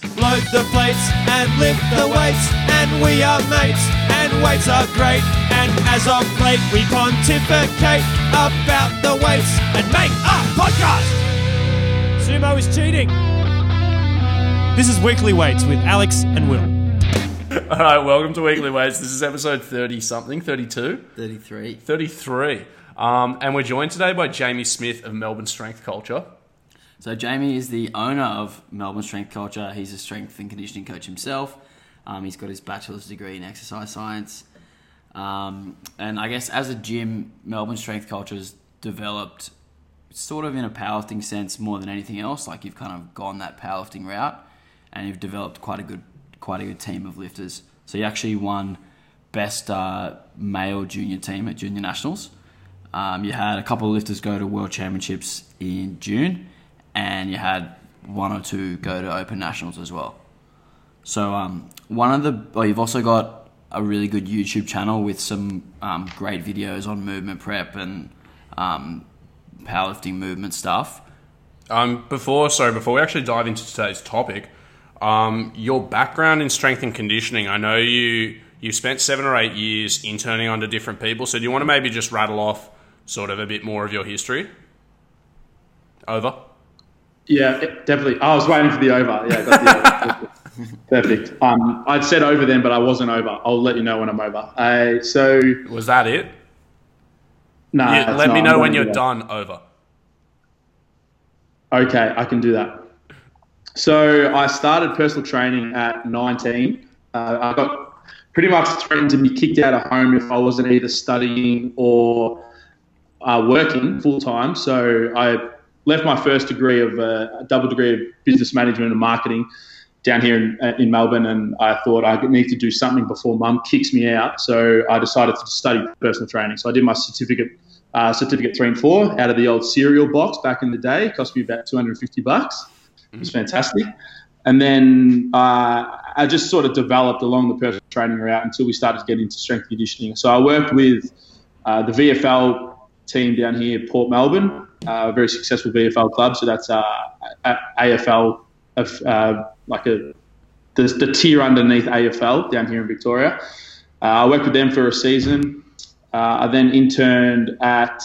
Load the plates and lift the weights, and we are mates, and weights are great. And as of late, we pontificate about the weights and make a podcast. Sumo is cheating. This is Weekly Weights with Alex and Will. All right, welcome to Weekly Weights. This is episode 30 something, 32? 33. 33. Um, and we're joined today by Jamie Smith of Melbourne Strength Culture. So Jamie is the owner of Melbourne Strength Culture. He's a strength and conditioning coach himself. Um, he's got his bachelor's degree in exercise science. Um, and I guess as a gym, Melbourne Strength Culture has developed sort of in a powerlifting sense more than anything else. Like you've kind of gone that powerlifting route, and you've developed quite a good, quite a good team of lifters. So you actually won best uh, male junior team at junior nationals. Um, you had a couple of lifters go to world championships in June, and you had one or two go to open nationals as well. So um, one of the, well, you've also got a really good YouTube channel with some um, great videos on movement prep and um, powerlifting movement stuff. Um, before, sorry, before we actually dive into today's topic, um, your background in strength and conditioning, I know you you spent seven or eight years interning under different people. So do you want to maybe just rattle off sort of a bit more of your history? Over. Yeah, definitely. I was waiting for the over. Yeah, got the over. Perfect. Um, I'd said over then, but I wasn't over. I'll let you know when I'm over. Uh, so Was that it? no. Yeah, let not. me I'm know when you're that. done. Over. Okay, I can do that. So I started personal training at 19. Uh, I got pretty much threatened to be kicked out of home if I wasn't either studying or uh, working full time. So I left my first degree of uh, a double degree of business management and marketing down here in, in Melbourne, and I thought I need to do something before Mum kicks me out. So I decided to study personal training. So I did my certificate, uh, certificate three and four out of the old cereal box back in the day. It cost me about 250 bucks. It was fantastic. And then uh, I just sort of developed along the personal training route until we started getting into strength conditioning. So I worked with uh, the VFL team down here, Port Melbourne, uh, a very successful VFL club. So that's uh, AFL, uh, like a the, the tier underneath AFL down here in Victoria. Uh, I worked with them for a season. Uh, I then interned at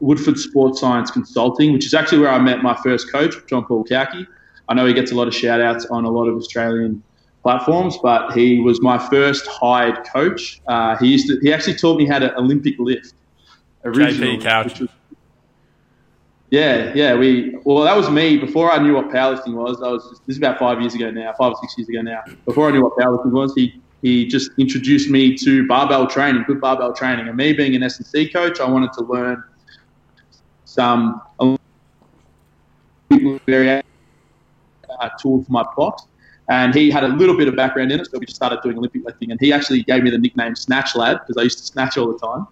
Woodford Sports Science Consulting, which is actually where I met my first coach, John Paul Cauchi. I know he gets a lot of shout outs on a lot of Australian platforms, but he was my first hired coach. He used to, he actually taught me how to Olympic lift. Originally, Couch. was- yeah, yeah. We well, that was me before I knew what powerlifting was. I was this is about five years ago now, five or six years ago now. Before I knew what powerlifting was, he he just introduced me to barbell training, good barbell training. And me being an S and C coach, I wanted to learn some very uh, tool for my box. And he had a little bit of background in it, so we just started doing Olympic lifting. And he actually gave me the nickname Snatch Lad because I used to snatch all the time.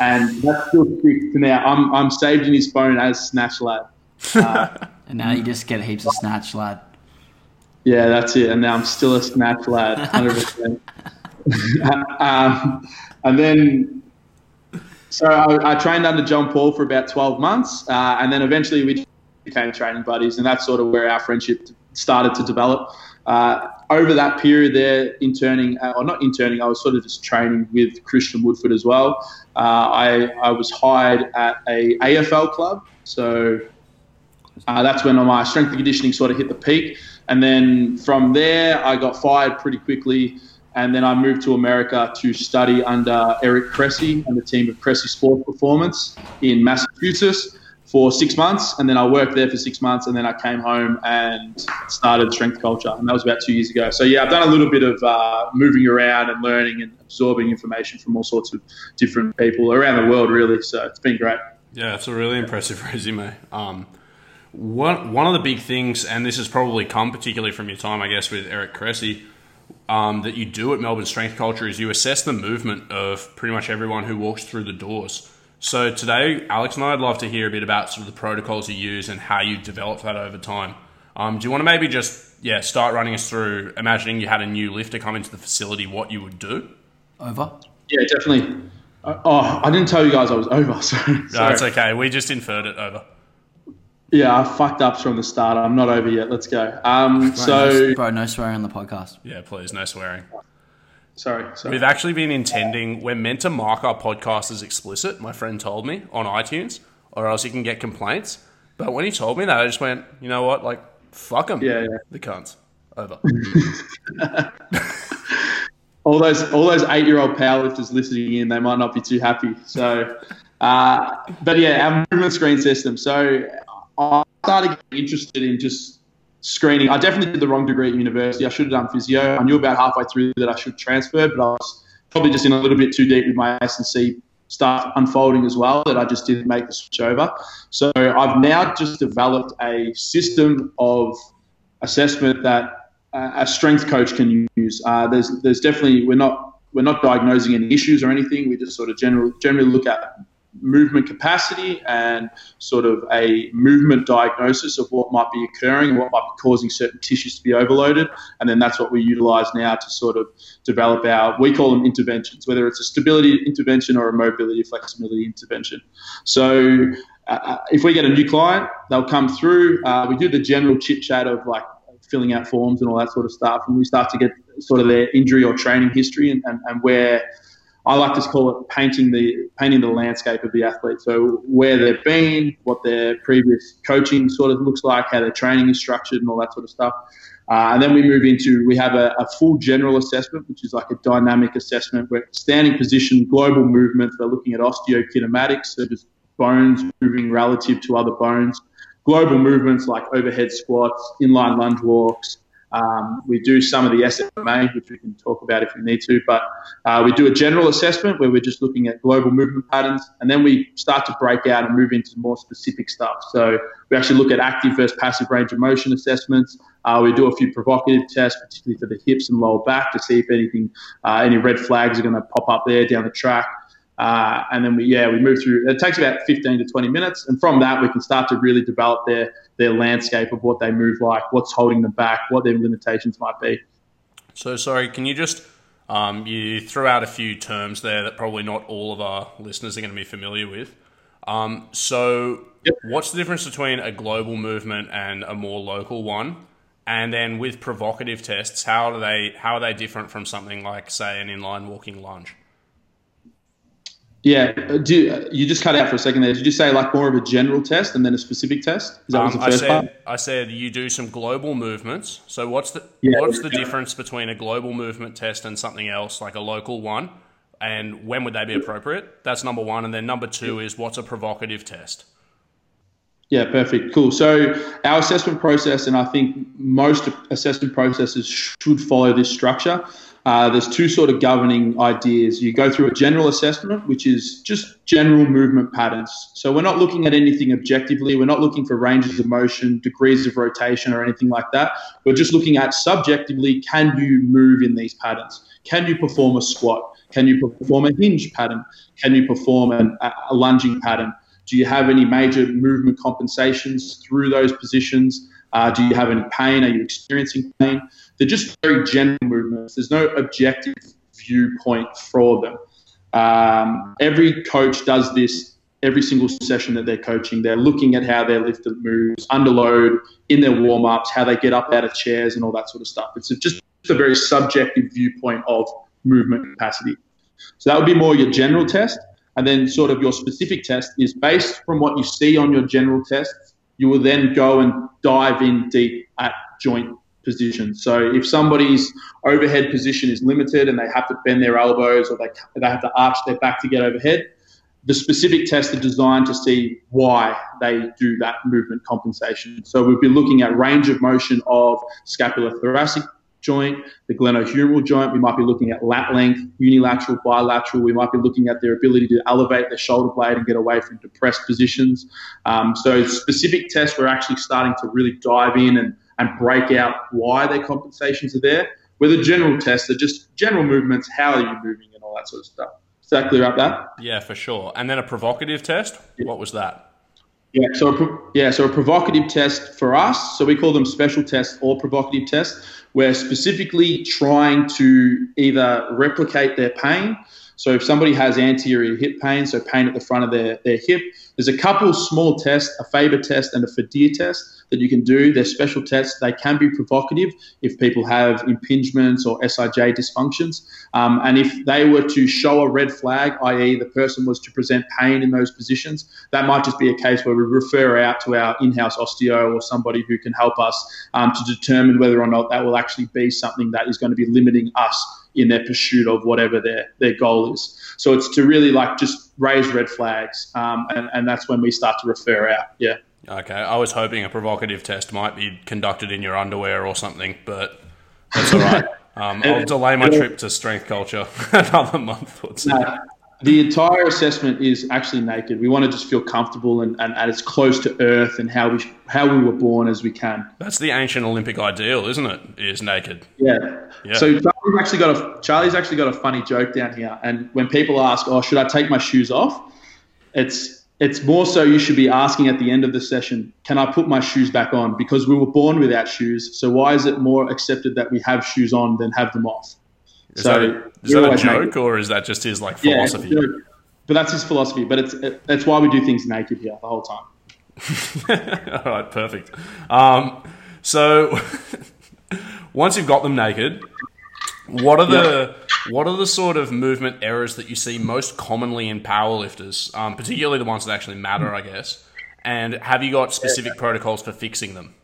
And that still sticks to now. I'm, I'm saved in his phone as Snatch Lad. Uh, And now you just get heaps of snatch, lad. yeah, that's it. And now I'm still a Snatch Lad, 100%. um, and then, so I, I trained under John Paul for about 12 months. Uh, and then eventually we became training buddies. And that's sort of where our friendship started to develop. Uh, over that period there, interning, uh, or not interning, I was sort of just training with Christian Woodford as well. Uh, I, I was hired at a AFL club. So uh, that's when my strength and conditioning sort of hit the peak. And then from there, I got fired pretty quickly. And then I moved to America to study under Eric Cressy and the team of Cressy Sports Performance in Massachusetts for six months. And then I worked there for six months. And then I came home and started strength culture. And that was about two years ago. So, yeah, I've done a little bit of uh, moving around and learning and absorbing information from all sorts of different people around the world, really. So, it's been great. Yeah, it's a really impressive resume. Um, one one of the big things, and this has probably come particularly from your time, I guess, with Eric Cressy, um, that you do at Melbourne Strength Culture is you assess the movement of pretty much everyone who walks through the doors. So today, Alex and I would love to hear a bit about sort of the protocols you use and how you developed that over time. Um, do you want to maybe just yeah start running us through imagining you had a new lifter come into the facility, what you would do? Over. Yeah, definitely. Uh, Oh, I didn't tell you guys I was over. Sorry. No, Sorry. it's okay. We just inferred it over. Yeah, I fucked up from the start. I'm not over yet. Let's go. Um, Bro, so, no, bro, no swearing on the podcast. Yeah, please, no swearing. Sorry, sorry. We've actually been intending, we're meant to mark our podcast as explicit, my friend told me, on iTunes, or else you can get complaints. But when he told me that, I just went, you know what, like, fuck them. Yeah, yeah. The cunts. Over. all those all those eight year old powerlifters listening in, they might not be too happy. So, uh, but yeah, our movement screen system. So I started getting interested in just screening. I definitely did the wrong degree at university. I should have done physio. I knew about halfway through that I should transfer, but I was probably just in a little bit too deep with my S and C stuff unfolding as well that I just didn't make the switch over. So I've now just developed a system of assessment that uh, a strength coach can use. Uh, there's there's definitely we're not we're not diagnosing any issues or anything. We just sort of general, generally look at movement capacity and sort of a movement diagnosis of what might be occurring and what might be causing certain tissues to be overloaded. And then that's what we utilize now to sort of develop our, we call them interventions, whether it's a stability intervention or a mobility flexibility intervention. So uh, if we get a new client, they'll come through. Uh, we do the general chit chat of like filling out forms and all that sort of stuff. And we start to get sort of their injury or training history and, and, and where I like to call it painting the painting the landscape of the athlete. So where they've been, what their previous coaching sort of looks like, how their training is structured, and all that sort of stuff. Uh, and then we move into we have a, a, full general assessment, which is like a dynamic assessment where standing position, global movements. We're looking at osteokinematics, so just bones moving relative to other bones. Global movements like overhead squats, inline lunge walks, um, we do some of the SFMA, which we can talk about if we need to, but uh, we do a general assessment where we're just looking at global movement patterns, and then we start to break out and move into more specific stuff. So we actually look at active versus passive range of motion assessments. Uh, we do a few provocative tests, particularly for the hips and lower back, to see if anything, uh, any red flags are going to pop up there down the track. Uh, and then we, yeah, we move through. It takes about 15 to 20 minutes, and from that we can start to really develop their their landscape of what they move like, what's holding them back, what their limitations might be. So sorry, can you just um, you threw out a few terms there that probably not all of our listeners are going to be familiar with. Um, so, yep. what's the difference between a global movement and a more local one? And then with provocative tests, how are they how are they different from something like, say, an inline walking lunge? Yeah, uh, do you just cut out for a second there? Did you say like more of a general test and then a specific test? Is that um, the first I said, part? I said you do some global movements. So what's the yeah, what's the difference between a global movement test and something else like a local one? And when would they be appropriate? That's number one. And then number two is what's a provocative test? Yeah, perfect. Cool. So our assessment process, and I think most assessment processes should follow this structure. Uh, there's two sort of governing ideas. You go through a general assessment, which is just general movement patterns. So we're not looking at anything objectively. We're not looking for ranges of motion, degrees of rotation, or anything like that. We're just looking at subjectively, can you move in these patterns? Can you perform a squat? Can you perform a hinge pattern? Can you perform an, a lunging pattern? Do you have any major movement compensations through those positions? Uh, do you have any pain? Are you experiencing pain? They're just very general movements. There's no objective viewpoint for them. Um, every coach does this every single session that they're coaching. They're looking at how their lifter moves, under load, in their warm ups, how they get up out of chairs, and all that sort of stuff. It's just a very subjective viewpoint of movement capacity. So that would be more your general test. And then, sort of, your specific test is based from what you see on your general tests. You will then go and dive in deep at joint position. So if somebody's overhead position is limited and they have to bend their elbows or they, they have to arch their back to get overhead, the specific tests are designed to see why they do that movement compensation. So we've been looking at range of motion of scapulothoracic joint, the glenohumeral joint. We might be looking at lat length, unilateral, bilateral. We might be looking at their ability to elevate their shoulder blade and get away from depressed positions. Um, so specific tests, we're actually starting to really dive in and and break out why their compensations are there. Where the general tests are just general movements, how are you moving, and all that sort of stuff. Is that clear up that? Yeah, for sure. And then a provocative test. Yeah. What was that? Yeah, so a, yeah, so a provocative test for us. So we call them special tests or provocative tests. We're specifically trying to either replicate their pain So if somebody has anterior hip pain, so pain at the front of their, their hip, there's a couple small tests, a Faber test and a Fadir test that you can do. They're special tests. They can be provocative if people have impingements or SIJ dysfunctions. Um, and if they were to show a red flag, i.e., the person was to present pain in those positions, that might just be a case where we refer out to our in house osteo or somebody who can help us um, to determine whether or not that will actually be something that is going to be limiting us in their pursuit of whatever their, their goal is. So it's to really like just raise red flags, um, and, and that's when we start to refer out. Yeah. Okay, I was hoping a provocative test might be conducted in your underwear or something, but that's all right. Um, I'll delay my trip to strength culture another month or two. No, the entire assessment is actually naked. We want to just feel comfortable and, and, and as close to earth and how we how we were born as we can. That's the ancient Olympic ideal, isn't it? Is naked. Yeah. Yeah. So Charlie's actually got a Charlie's actually got a funny joke down here, and when people ask, "Oh, should I take my shoes off?" It's it's more so you should be asking at the end of the session, can I put my shoes back on? Because we were born without shoes. So why is it more accepted that we have shoes on than have them off? Is so that a, is that a joke make- or is that just his like philosophy? know, but that's his philosophy. But it's it, that's why we do things naked here the whole time. All right, perfect. Um, so once you've got them naked, what are the what are the sort of movement errors that you see most commonly in powerlifters, um, particularly the ones that actually matter, I guess? And have you got specific protocols for fixing them?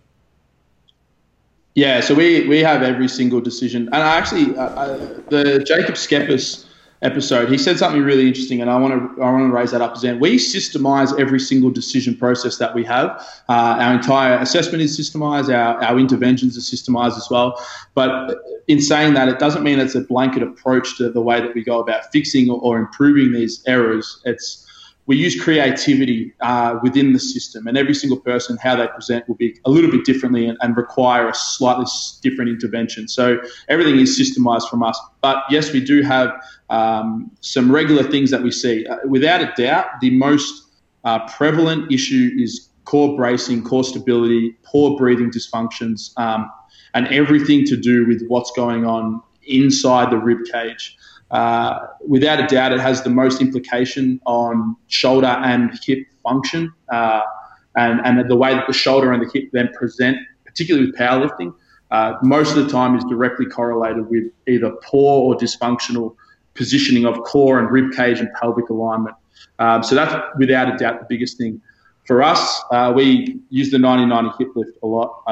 Yeah, so we, we have every single decision, and I actually uh, uh, the Jacob Schepis episode, he said something really interesting, and I want to I want to raise that up. Then we systemize every single decision process that we have. Uh, our entire assessment is systemized. Our our interventions are systemized as well. But in saying that, it doesn't mean it's a blanket approach to the way that we go about fixing or, or improving these errors. It's we use creativity uh, within the system, and every single person, how they present, will be a little bit differently and, and require a slightly different intervention. So everything is systemized from us. But yes, we do have um, some regular things that we see. Uh, without a doubt, the most uh, prevalent issue is core bracing, core stability, poor breathing dysfunctions, um, and everything to do with what's going on inside the rib cage. Uh, without a doubt, it has the most implication on shoulder and hip function, uh, and, and the way that the shoulder and the hip then present, particularly with powerlifting, uh, most of the time is directly correlated with either poor or dysfunctional positioning of core and rib cage and pelvic alignment. Um, so that's without a doubt the biggest thing. For us, uh, we use the 90-90 hip lift a lot.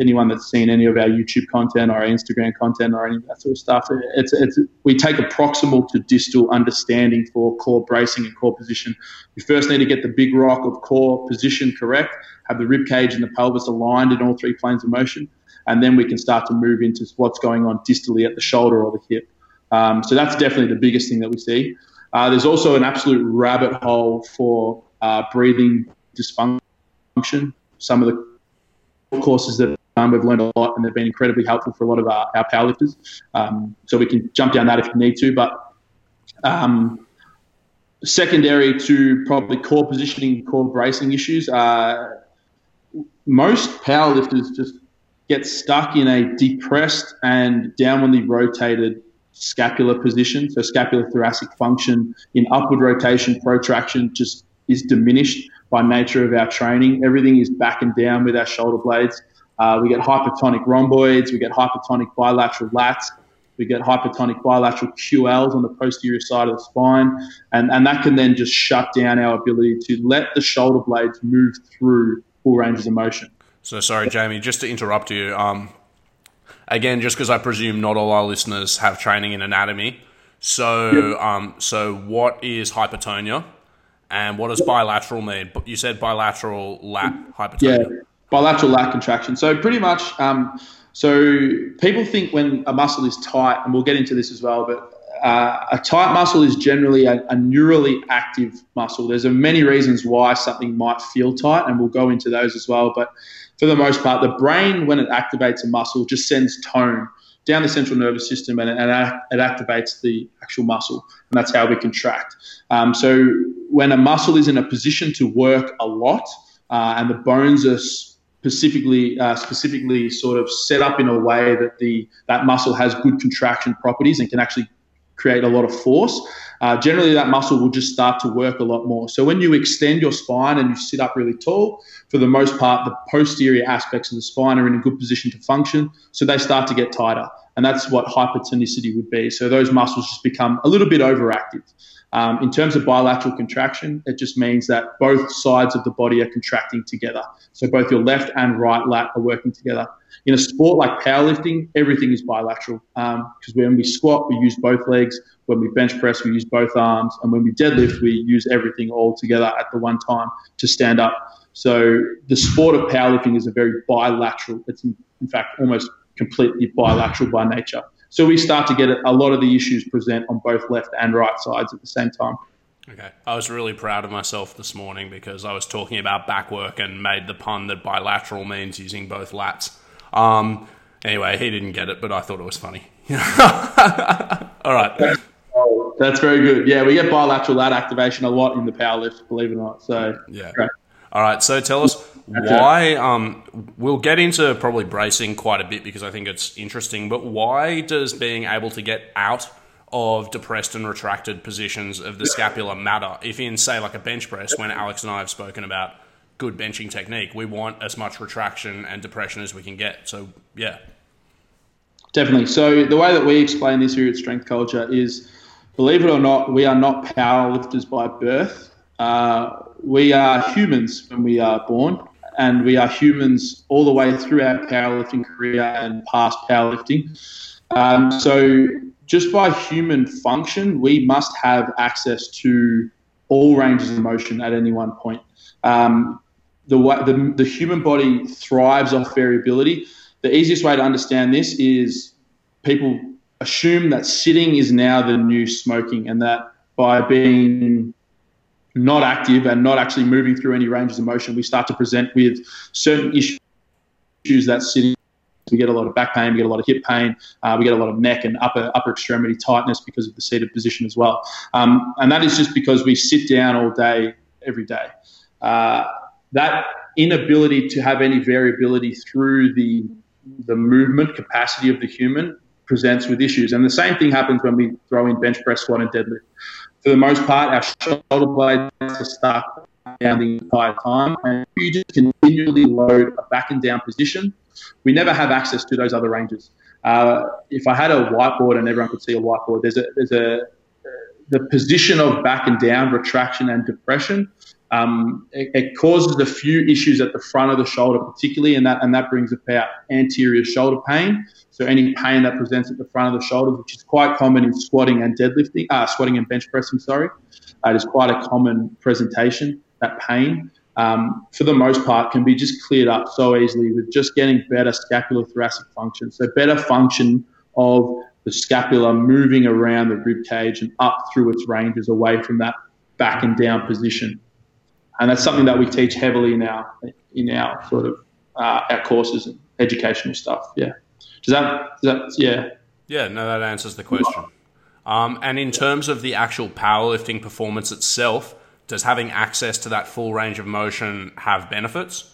Anyone that's seen any of our YouTube content or our Instagram content or any of that sort of stuff, it's, it's, we take a proximal to distal understanding for core bracing and core position. We first need to get the big rock of core position correct, have the rib cage and the pelvis aligned in all three planes of motion, and then we can start to move into what's going on distally at the shoulder or the hip. Um, so that's definitely the biggest thing that we see. Uh, there's also an absolute rabbit hole for uh, breathing dysfunction. Some of the courses that um, we've learned a lot and they've been incredibly helpful for a lot of our, our powerlifters. Um, so we can jump down that if you need to. But um, secondary to probably core positioning, core bracing issues, uh, most powerlifters just get stuck in a depressed and downwardly rotated scapular position. So scapulothoracic function in upward rotation, protraction just is diminished by nature of our training. Everything is back and down with our shoulder blades. Uh, we get hypertonic rhomboids, we get hypertonic bilateral lats, we get hypertonic bilateral QLs on the posterior side of the spine, and, and that can then just shut down our ability to let the shoulder blades move through full ranges of motion. So sorry, Jamie, just to interrupt you. Um, again, just because I presume not all our listeners have training in anatomy. So, um, so what is hypertonia, and what does bilateral mean? But You said bilateral lat Yeah, hypertonia. Bilateral lat contraction. So pretty much, um, so people think when a muscle is tight, and we'll get into this as well, but uh, a tight muscle is generally a, a neurally active muscle. There's a many reasons why something might feel tight, and we'll go into those as well. But for the most part, the brain, when it activates a muscle, just sends tone down the central nervous system and, and it activates the actual muscle. And that's how we contract. Um, so when a muscle is in a position to work a lot uh, and the bones are specifically uh, specifically sort of set up in a way that the that muscle has good contraction properties and can actually create a lot of force, uh, generally that muscle will just start to work a lot more. So when you extend your spine and you sit up really tall, for the most part, the posterior aspects of the spine are in a good position to function. So they start to get tighter. And that's what hypertonicity would be. So those muscles just become a little bit overactive. Um, in terms of bilateral contraction, it just means that both sides of the body are contracting together. So both your left and right lat are working together. In a sport like powerlifting, everything is bilateral because um, when we squat, we use both legs. When we bench press, we use both arms. And when we deadlift, we use everything all together at the one time to stand up. So the sport of powerlifting is a very bilateral, it's in fact almost completely bilateral by nature. So we start to get a lot of the issues present on both left and right sides at the same time. Okay. I was really proud of myself this morning because I was talking about back work and made the pun that bilateral means using both lats. Um, anyway, he didn't get it, but I thought it was funny. All right. That's very good. Yeah, we get bilateral lat activation a lot in the power lift, believe it or not. So yeah. Great. All right. So tell us why um, we'll get into probably bracing quite a bit because I think it's interesting. But why does being able to get out of depressed and retracted positions of the scapula matter? If in say like a bench press, when Alex and I have spoken about good benching technique, we want as much retraction and depression as we can get. So yeah, definitely. So the way that we explain this here at Strength Culture is, believe it or not, we are not powerlifters by birth. Uh, we are humans when we are born and we are humans all the way through our powerlifting career and past powerlifting. Um, so, just by human function, we must have access to all ranges of motion at any one point. Um, the, the, the human body thrives off variability. The easiest way to understand this is people assume that sitting is now the new smoking, and that by being not active and not actually moving through any ranges of motion, we start to present with certain issues that sitting. We get a lot of back pain, we get a lot of hip pain, uh, we get a lot of neck and upper upper extremity tightness because of the seated position as well. Um, and that is just because we sit down all day, every day. Uh, that inability to have any variability through the the movement capacity of the human presents with issues. And the same thing happens when we throw in bench press, squat, and deadlift for the most part, our shoulder blades are stuck down the entire time, and you just continually load a back and down position. We never have access to those other ranges. Uh, if I had a whiteboard and everyone could see a whiteboard, there's a there's a the position of back and down, retraction and depression. Um, it, it, causes a few issues at the front of the shoulder, particularly, and that and that brings about anterior shoulder pain. So any pain that presents at the front of the shoulders, which is quite common in squatting and deadlifting, uh, squatting and bench pressing, sorry, uh, it is quite a common presentation. That pain, um, for the most part, can be just cleared up so easily with just getting better scapulothoracic function. So better function of the scapula moving around the rib cage and up through its ranges away from that back and down position. And that's something that we teach heavily in our in our sort of uh, our courses and educational stuff. Yeah. Does that, does that yeah. Yeah, no, that answers the question. Um, and in terms of the actual powerlifting performance itself, does having access to that full range of motion have benefits?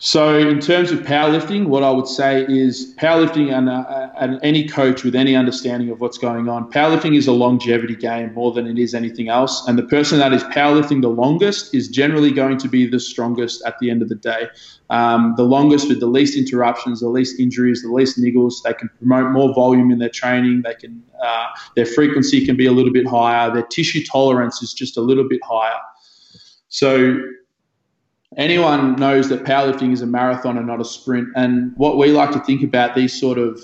So, in terms of powerlifting, what I would say is powerlifting and, uh, and any coach with any understanding of what's going on, powerlifting is a longevity game more than it is anything else. And the person that is powerlifting the longest is generally going to be the strongest at the end of the day. Um, the longest with the least interruptions, the least injuries, the least niggles. They can promote more volume in their training. They can uh, their frequency can be a little bit higher. Their tissue tolerance is just a little bit higher. So anyone knows that powerlifting is a marathon and not a sprint. And what we like to think about these sort of,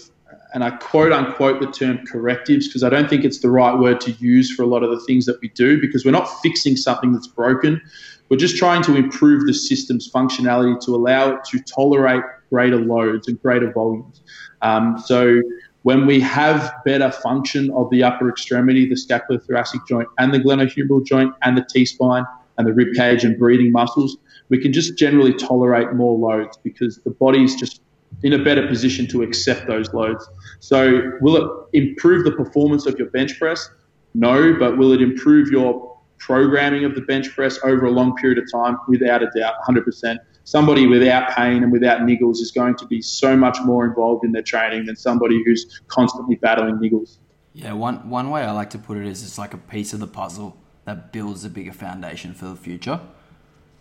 and I quote unquote the term correctives because I don't think it's the right word to use for a lot of the things that we do because we're not fixing something that's broken. We're just trying to improve the system's functionality to allow it to tolerate greater loads and greater volumes. Um, so when we have better function of the upper extremity, the scapulothoracic joint and the glenohumeral joint and the T-spine and the rib cage and breathing muscles, we can just generally tolerate more loads because the body's just in a better position to accept those loads. So, will it improve the performance of your bench press? No, but will it improve your programming of the bench press over a long period of time? Without a doubt, 100%. Somebody without pain and without niggles is going to be so much more involved in their training than somebody who's constantly battling niggles. Yeah, one one way I like to put it is it's like a piece of the puzzle that builds a bigger foundation for the future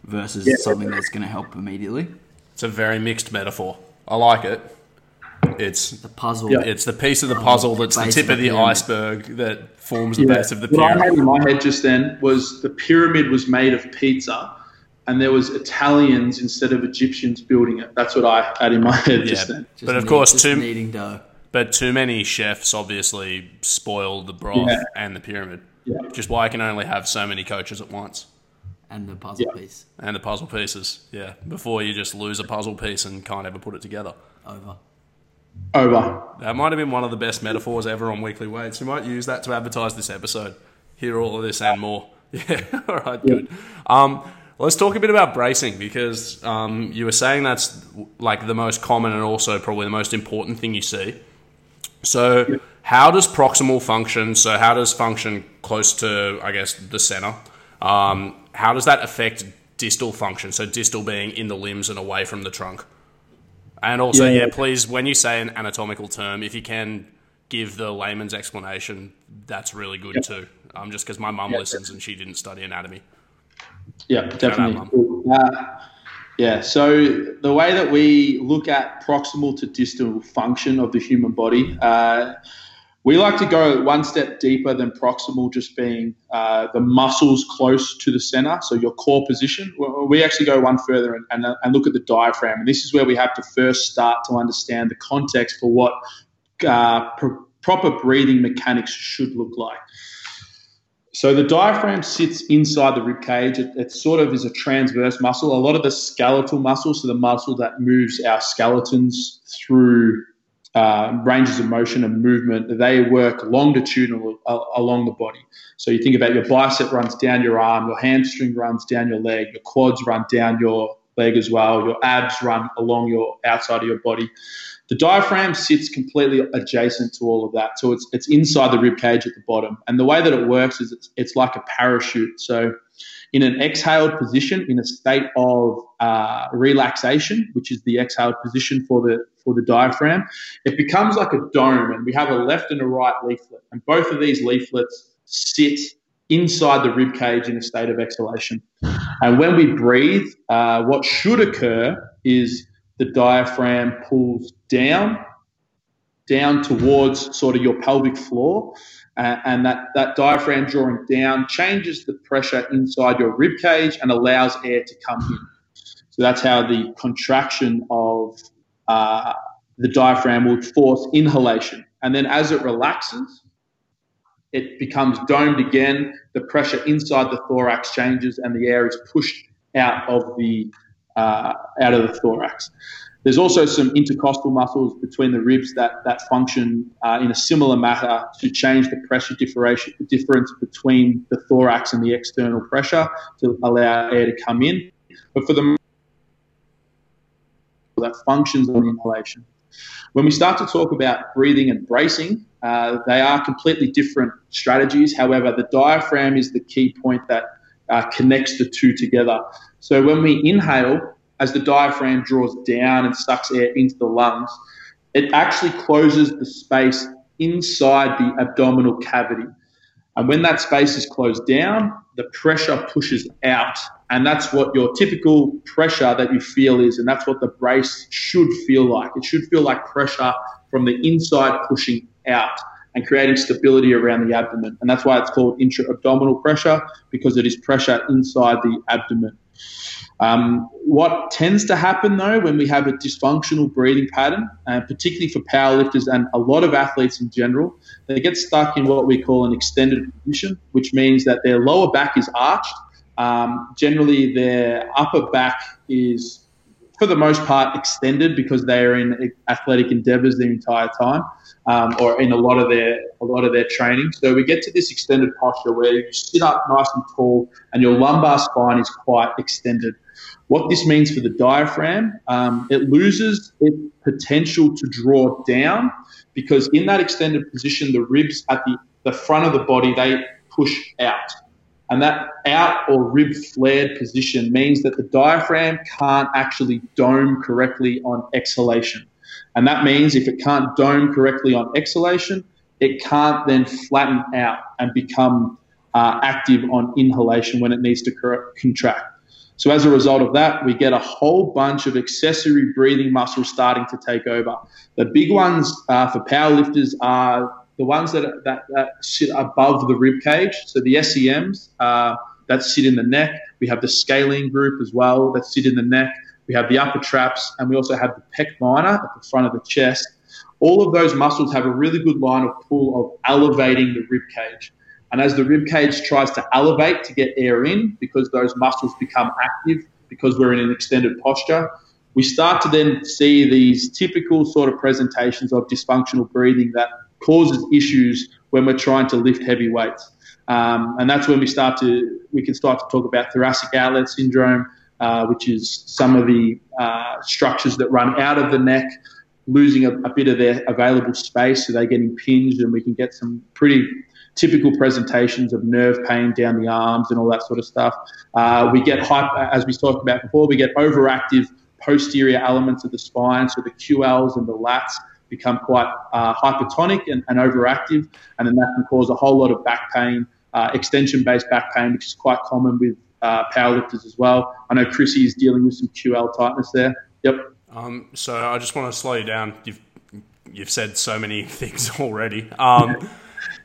versus Yeah. something that's going to help immediately. It's a very mixed metaphor. I like it. It's The puzzle. Yeah. it's the piece of the puzzle that's the Base tip of of the the iceberg that forms the Yeah. base of the pyramid. What I pyramid. had in my head just then was the pyramid was made of pizza, and there was Italians instead of Egyptians building it. That's what I had in my head just then. Just But of need- course, too- kneading dough. But too many chefs obviously spoil the broth Yeah. and the pyramid. Yeah. Which is why I can only have so many coaches at once. And the puzzle Yeah. piece And the puzzle pieces. Yeah. Before you just lose a puzzle piece and can't ever put it together. over. Over. That might have been one of the best metaphors ever on Weekly Weights. We might use that to advertise this episode. Hear all of this and more. Yeah, all right, good. Um, let's talk a bit about bracing because um, you were saying that's like the most common and also probably the most important thing you see. So, how does proximal function? So, how does function close to, I guess, the center? Um, how does that affect distal function? So, distal being in the limbs and away from the trunk. And also, Yeah. yeah, please, when you say an anatomical term, if you can give the layman's explanation, that's really good too. Um, just because my mum listens and she didn't study anatomy. Yeah, definitely. Uh, yeah, so the way that we look at proximal to distal function of the human body, uh, we like to go one step deeper than proximal, just being uh, the muscles close to the center, so your core position. We- actually go one further and, and, and look at the diaphragm. And this is where we have to first start to understand the context for what uh, pr- proper breathing mechanics should look like. So the diaphragm sits inside the rib cage. It, it sort of is a transverse muscle. A lot of the skeletal muscles, so the muscle that moves our skeletons through uh, ranges of motion and movement, they work longitudinal uh, along the body. So you think about your bicep runs down your arm, your hamstring runs down your leg, your quads run down your leg as well, your abs run along your outside of your body. The diaphragm sits completely adjacent to all of that. So it's, it's inside the rib cage at the bottom. And the way that it works is it's, it's like a parachute. So in an exhaled position, in a state of uh, relaxation, which is the exhaled position for the, for the diaphragm, it becomes like a dome. And we have a left and a right leaflet. And both of these leaflets sit inside the rib cage in a state of exhalation. And when we breathe, uh, what should occur is the diaphragm pulls down, down towards sort of your pelvic floor, uh, and that, that diaphragm drawing down changes the pressure inside your rib cage and allows air to come in. So that's how the contraction of uh, the diaphragm will force inhalation. And then as it relaxes, it becomes domed again. The pressure inside the thorax changes, and the air is pushed out of the uh, out of the thorax. There's also some intercostal muscles between the ribs that, that function uh, in a similar manner to change the pressure difference between the thorax and the external pressure to allow air to come in. But for the that functions on inhalation. When we start to talk about breathing and bracing, uh, they are completely different strategies. However, the diaphragm is the key point that uh, connects the two together. So when we inhale, as the diaphragm draws down and sucks air into the lungs, it actually closes the space inside the abdominal cavity. And when that space is closed down, the pressure pushes out. And that's what your typical pressure that you feel is. And that's what the brace should feel like. It should feel like pressure from the inside pushing out and creating stability around the abdomen. And that's why it's called intra abdominal pressure because it is pressure inside the abdomen. Um, what tends to happen though when we have a dysfunctional breathing pattern, uh, particularly for powerlifters and a lot of athletes in general, they get stuck in what we call an extended position, which means that their lower back is arched. Um, generally, their upper back is, for the most part, extended because they are in athletic endeavors the entire time, um, or in a lot of their a lot of their training. So we get to this extended posture where you sit up nice and tall, and your lumbar spine is quite extended. What this means for the diaphragm, um, it loses its potential to draw down because in that extended position, the ribs at the, the front of the body, they push out. And that out or rib flared position means that the diaphragm can't actually dome correctly on exhalation. And that means if it can't dome correctly on exhalation, it can't then flatten out and become uh, active on inhalation when it needs to contract. So as a result of that, we get a whole bunch of accessory breathing muscles starting to take over. The big ones uh, for powerlifters are the ones that, that, that sit above the rib cage. So the SCMs uh, that sit in the neck. We have the scalene group as well that sit in the neck. We have the upper traps, and we also have the pec minor at the front of the chest. All of those muscles have a really good line of pull of elevating the rib cage. And as the rib cage tries to elevate to get air in, because those muscles become active, because we're in an extended posture, we start to then see these typical sort of presentations of dysfunctional breathing that causes issues when we're trying to lift heavy weights. Um, and that's when we start to we can start to talk about thoracic outlet syndrome, uh, which is some of the uh, structures that run out of the neck, losing a, a, bit of their available space, so they get impinged, and we can get some pretty typical presentations of nerve pain down the arms and all that sort of stuff. Uh, we get hyper, as we talked about before, we get overactive posterior elements of the spine, so the QLs and the lats become quite uh, hypertonic and, and, overactive, and then that can cause a whole lot of back pain, uh, extension-based back pain, which is quite common with uh, powerlifters as well. I know Chrissy is dealing with some QL tightness there. Yep. Um, so I just want to slow you down. You've you've said so many things already. Um,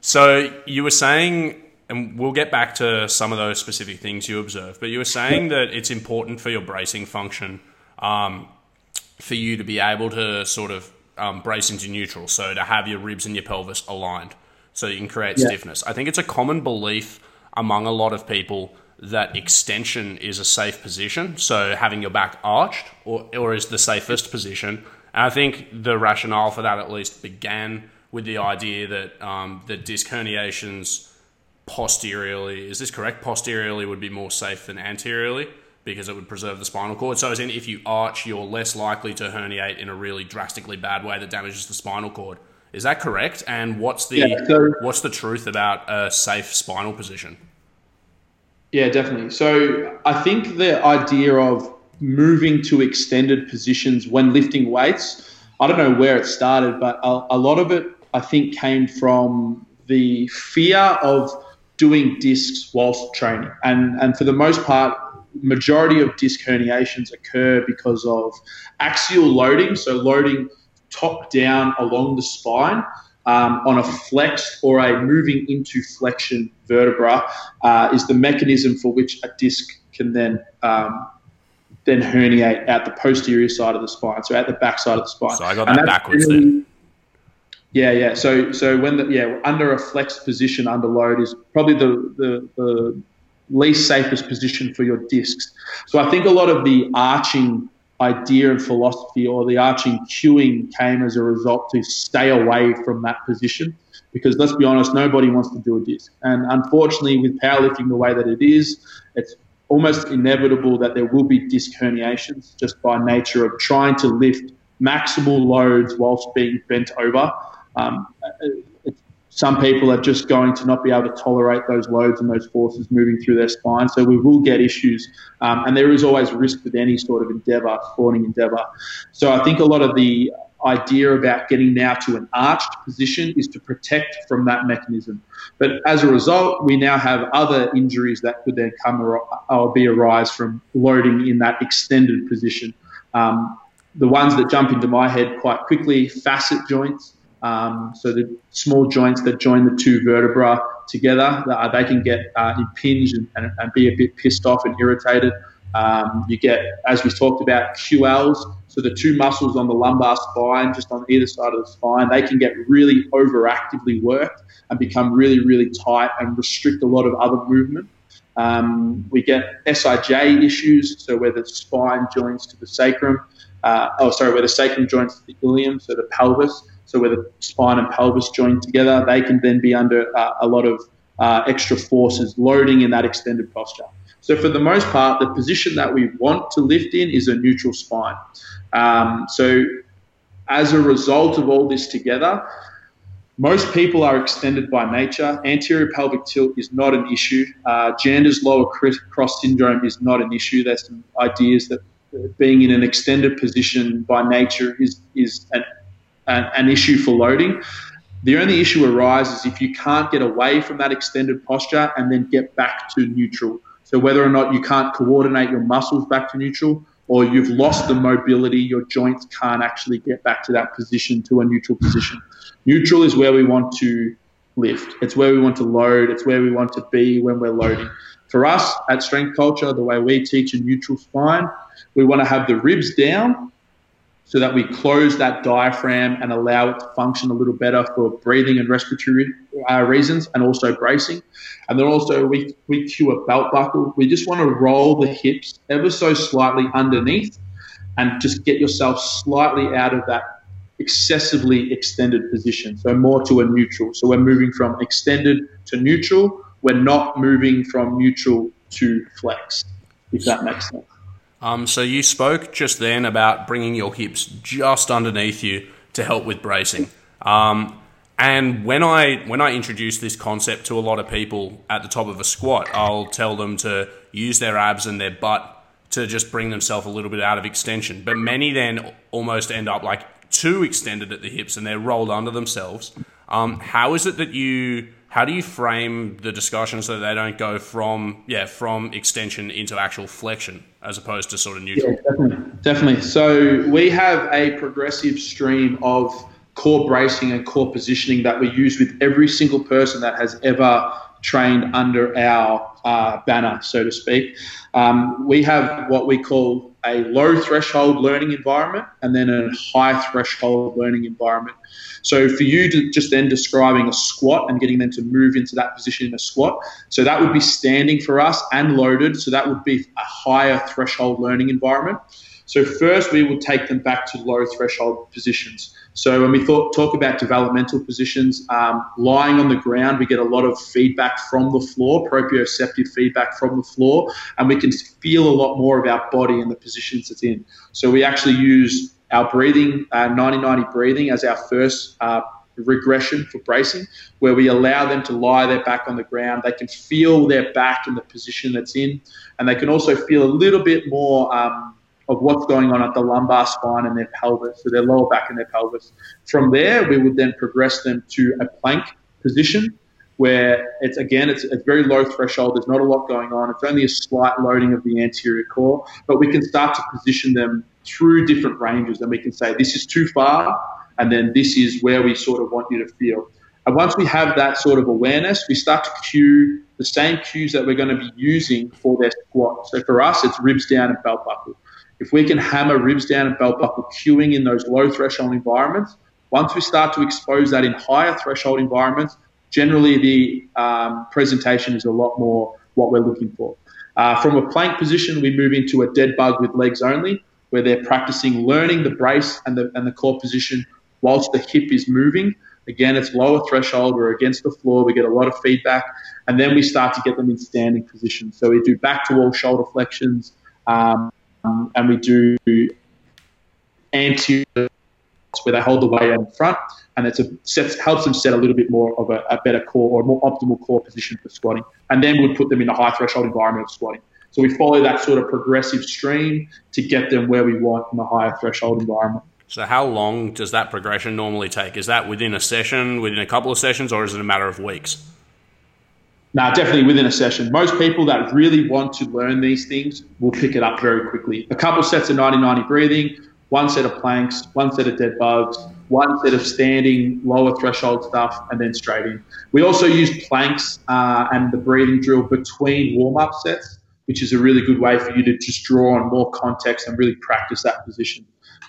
so you were saying, and we'll get back to some of those specific things you observed, but you were saying that it's important for your bracing function um, for you to be able to sort of um, brace into neutral, so to have your ribs and your pelvis aligned, so you can create yeah. stiffness. I think it's a common belief among a lot of people that extension is a safe position, so having your back arched, or, or is the safest position. And I think the rationale for that at least began with the idea that um, the disc herniations posteriorly, is this correct? Posteriorly would be more safe than anteriorly because it would preserve the spinal cord. So, as in, if you arch, you're less likely to herniate in a really drastically bad way that damages the spinal cord. Is that correct? And what's the yeah, so, what's the truth about a safe spinal position? Yeah, definitely. So, I think the idea of moving to extended positions when lifting weights, I don't know where it started, but a, a lot of it I think came from the fear of doing discs whilst training, and and for the most part, majority of disc herniations occur because of axial loading, so loading top down along the spine. Um, on a flex or a moving into flexion vertebra uh, is the mechanism for which a disc can then um, then herniate out the posterior side of the spine, so at the back side of the spine. So I got that backwards really, Yeah, yeah. So so when the yeah under a flex position under load is probably the the, the least safest position for your discs. So I think a lot of the arching idea and philosophy or the arching cueing came as a result to stay away from that position because let's be honest, nobody wants to do a disc. And unfortunately, with powerlifting the way that it is, it's almost inevitable that there will be disc herniations just by nature of trying to lift maximal loads whilst being bent over. Um, some people are just going to not be able to tolerate those loads and those forces moving through their spine. So we will get issues, um, and there is always risk with any sort of endeavor, sporting endeavor. So I think a lot of the idea about getting now to an arched position is to protect from that mechanism. But as a result, we now have other injuries that could then come or, or be arise from loading in that extended position. Um, the ones that jump into my head quite quickly, facet joints. Um, so the small joints that join the two vertebra together, uh, they can get uh, impinged and, and, and, be a bit pissed off and irritated. Um, you get, as we talked about, QLs. So the two muscles on the lumbar spine, just on either side of the spine, they can get really overactively worked and become really, really tight and restrict a lot of other movement. Um, we get SIJ issues, so where the spine joins to the sacrum, uh, oh, sorry, where the sacrum joins to the ilium, so the pelvis, so where the spine and pelvis join together, they can then be under uh, a lot of uh, extra forces loading in that extended posture. So for the most part, the position that we want to lift in is a neutral spine. Um, so as a result of all this together, most people are extended by nature. Anterior pelvic tilt is not an issue. Uh, Janda's lower cross syndrome is not an issue. There's some ideas that being in an extended position by nature is, is an an, an issue for loading. The only issue arises if you can't get away from that extended posture and then get back to neutral. So whether or not you can't coordinate your muscles back to neutral or you've lost the mobility, your joints can't actually get back to that position, to a neutral position. Neutral is where we want to lift. It's where we want to load. It's where we want to be when we're loading. For us at Strength Culture, the way we teach a neutral spine, we want to have the ribs down so that we close that diaphragm and allow it to function a little better for breathing and respiratory uh, reasons and also bracing. And then also we, we cue a belt buckle. We just want to roll the hips ever so slightly underneath and just get yourself slightly out of that excessively extended position. So more to a neutral. So we're moving from extended to neutral. We're not moving from neutral to flex, if that makes sense. Um, so you spoke just then about bringing your hips just underneath you to help with bracing. Um, and when I when I introduce this concept to a lot of people at the top of a squat, I'll tell them to use their abs and their butt to just bring themselves a little bit out of extension. But many then almost end up like too extended at the hips and they're rolled under themselves. Um, how is it that you how do you frame the discussion so that they don't go from yeah from extension into actual flexion as opposed to sort of neutral? Yeah, definitely, definitely. So we have a progressive stream of core bracing and core positioning that we use with every single person that has ever trained under our uh, banner, so to speak. Um, we have what we call a low threshold learning environment and then a high threshold learning environment. So for you to just then describing a squat and getting them to move into that position in a squat, so that would be standing for us and loaded. So that would be a higher threshold learning environment. So first we would take them back to low threshold positions. So when we thought, talk about developmental positions, um, lying on the ground, we get a lot of feedback from the floor, proprioceptive feedback from the floor, and we can feel a lot more of our body and the positions it's in. So we actually use our breathing, 90-90 uh, breathing as our first uh, regression for bracing, where we allow them to lie their back on the ground. They can feel their back in the position that's in, and they can also feel a little bit more um, of what's going on at the lumbar spine and their pelvis, so their lower back and their pelvis. From there, we would then progress them to a plank position where it's again it's a very low threshold. There's not a lot going on. It's only a slight loading of the anterior core, but we can start to position them through different ranges, and we can say this is too far, and then this is where we sort of want you to feel. And once we have that sort of awareness, we start to cue the same cues that we're going to be using for their squat. So for us, it's ribs down and belt buckle. If we can hammer ribs down and belt buckle cueing in those low threshold environments, once we start to expose that in higher threshold environments, generally the um, presentation is a lot more what we're looking for. Uh, from a plank position, we move into a dead bug with legs only, where they're practicing learning the brace and the, and the core position whilst the hip is moving. Again, it's lower threshold. We're against the floor. We get a lot of feedback. And then we start to get them in standing position. So we do back to wall shoulder flexions, um, um, and we do anterior where they hold the weight in front, and it's a sets, helps them set a little bit more of a, a, better core or a more optimal core position for squatting. And then we'd put them in a high threshold environment of squatting. So we follow that sort of progressive stream to get them where we want in a higher threshold environment. So how long does that progression normally take? Is that within a session, within a couple of sessions, or is it a matter of weeks? Now, definitely within a session. Most people that really want to learn these things will pick it up very quickly. A couple sets of 90-90 breathing, one set of planks, one set of dead bugs, one set of standing lower threshold stuff, and then straight in. We also use planks uh, and the breathing drill between warm-up sets, which is a really good way for you to just draw on more context and really practice that position.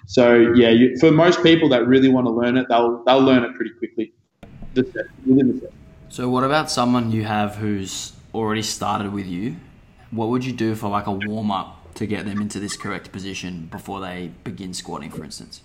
So yeah, you, for most people that really want to learn it, they'll they'll learn it pretty quickly. The set, within the set. So, what about someone you have who's already started with you? What would you do for like a warm up to get them into this correct position before they begin squatting, for instance?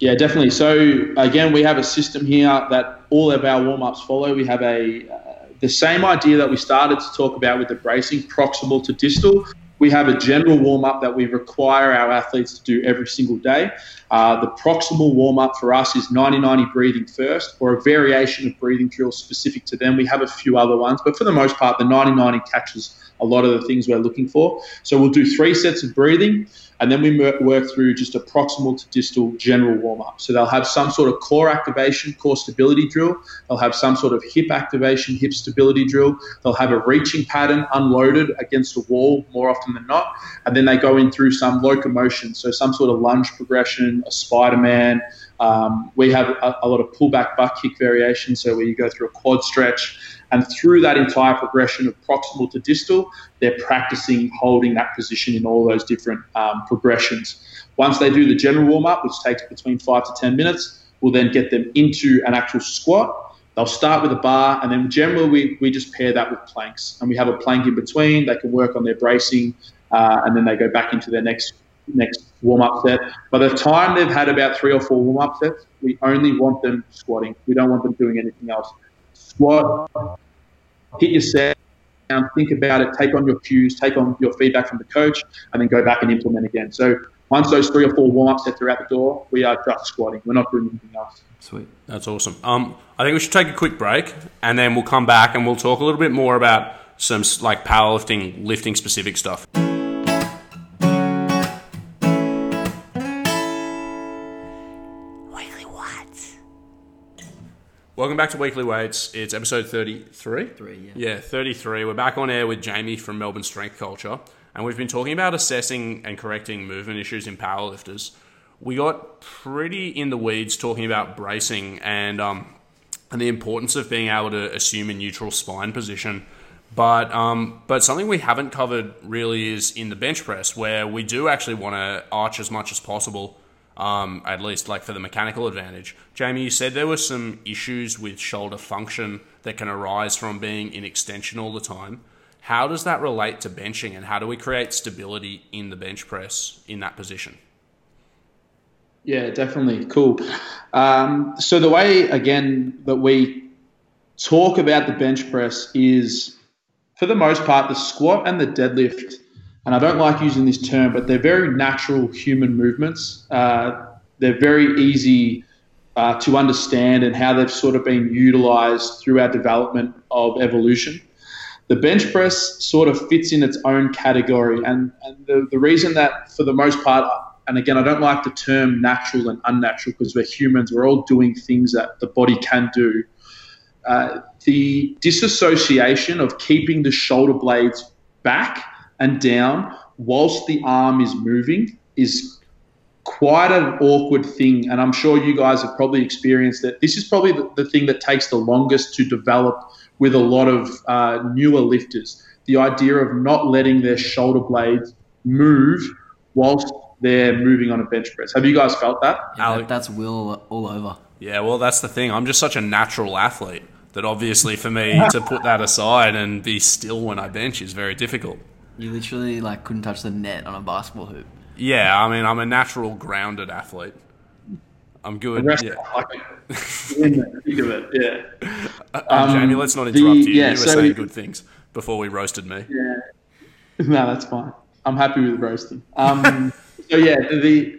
Yeah, definitely. So again, we have a system here that all of our warm ups follow. We have a uh, the same idea that we started to talk about with the bracing, proximal to distal. We have a general warm up that we require our athletes to do every single day. Uh, the proximal warm up for us is 90 90 breathing first, or a variation of breathing drills specific to them. We have a few other ones, but for the most part, the 90 90 catches a lot of the things we're looking for. So we'll do three sets of breathing. And then we work through just a proximal to distal general warm up. So they'll have some sort of core activation, core stability drill. They'll have some sort of hip activation, hip stability drill. They'll have a reaching pattern unloaded against a wall more often than not. And then they go in through some locomotion. So some sort of lunge progression, a Spider Man. Um, we have a, a lot of pullback butt kick variation. So where you go through a quad stretch. And through that entire progression of proximal to distal, they're practicing holding that position in all those different um, progressions. Once they do the general warm up, which takes between five to 10 minutes, we'll then get them into an actual squat. They'll start with a bar, and then generally we, we just pair that with planks. And we have a plank in between. They can work on their bracing, uh, and then they go back into their next next warm up set. By the time they've had about three or four warm up sets, we only want them squatting. We don't want them doing anything else squat, hit your set, think about it, take on your cues, take on your feedback from the coach, and then go back and implement again. So once those three or four warm up sets are out the door, we are just squatting. We're not doing anything else. Sweet. That's awesome. Um, I think we should take a quick break, and then we'll come back and we'll talk a little bit more about some like powerlifting, lifting specific stuff. Welcome back to Weekly Weights. It's episode 33. Three, yeah. Yeah, 33. We're back on air with Jamie from Melbourne Strength Culture, and we've been talking about assessing and correcting movement issues in powerlifters. We got pretty in the weeds talking about bracing and um, and the importance of being able to assume a neutral spine position. But um, but something we haven't covered really is in the bench press, where we do actually want to arch as much as possible um, at least like for the mechanical advantage. Jamie, you said there were some issues with shoulder function that can arise from being in extension all the time. How does that relate to benching, and how do we create stability in the bench press in that position? Yeah, definitely. Cool. Um, so, the way, again, that we talk about the bench press is for the most part, the squat and the deadlift and I don't like using this term, but they're very natural human movements. Uh, they're very easy uh, to understand and how they've sort of been utilized through our development of evolution. The bench press sort of fits in its own category, and, and the, the reason that, for the most part, and again, I don't like the term natural and unnatural because we're humans, we're all doing things that the body can do. Uh, the disassociation of keeping the shoulder blades back and down whilst the arm is moving is quite an awkward thing. And I'm sure you guys have probably experienced that. This is probably the, the thing that takes the longest to develop with a lot of uh, newer lifters. The idea of not letting their shoulder blades move whilst they're moving on a bench press. Have you guys felt that? Yeah, that's will all over. Yeah, well, that's the thing. I'm just such a natural athlete that obviously for me to put that aside and be still when I bench is very difficult. You literally like couldn't touch the net on a basketball hoop. Yeah, I mean, I'm a natural grounded athlete. I'm good. Yeah. think of it. Yeah. Uh, um, Jamie, let's not interrupt the, you. Yeah, you were so saying good things before we roasted me. Yeah. No, that's fine. I'm happy with roasting. Um, so yeah, the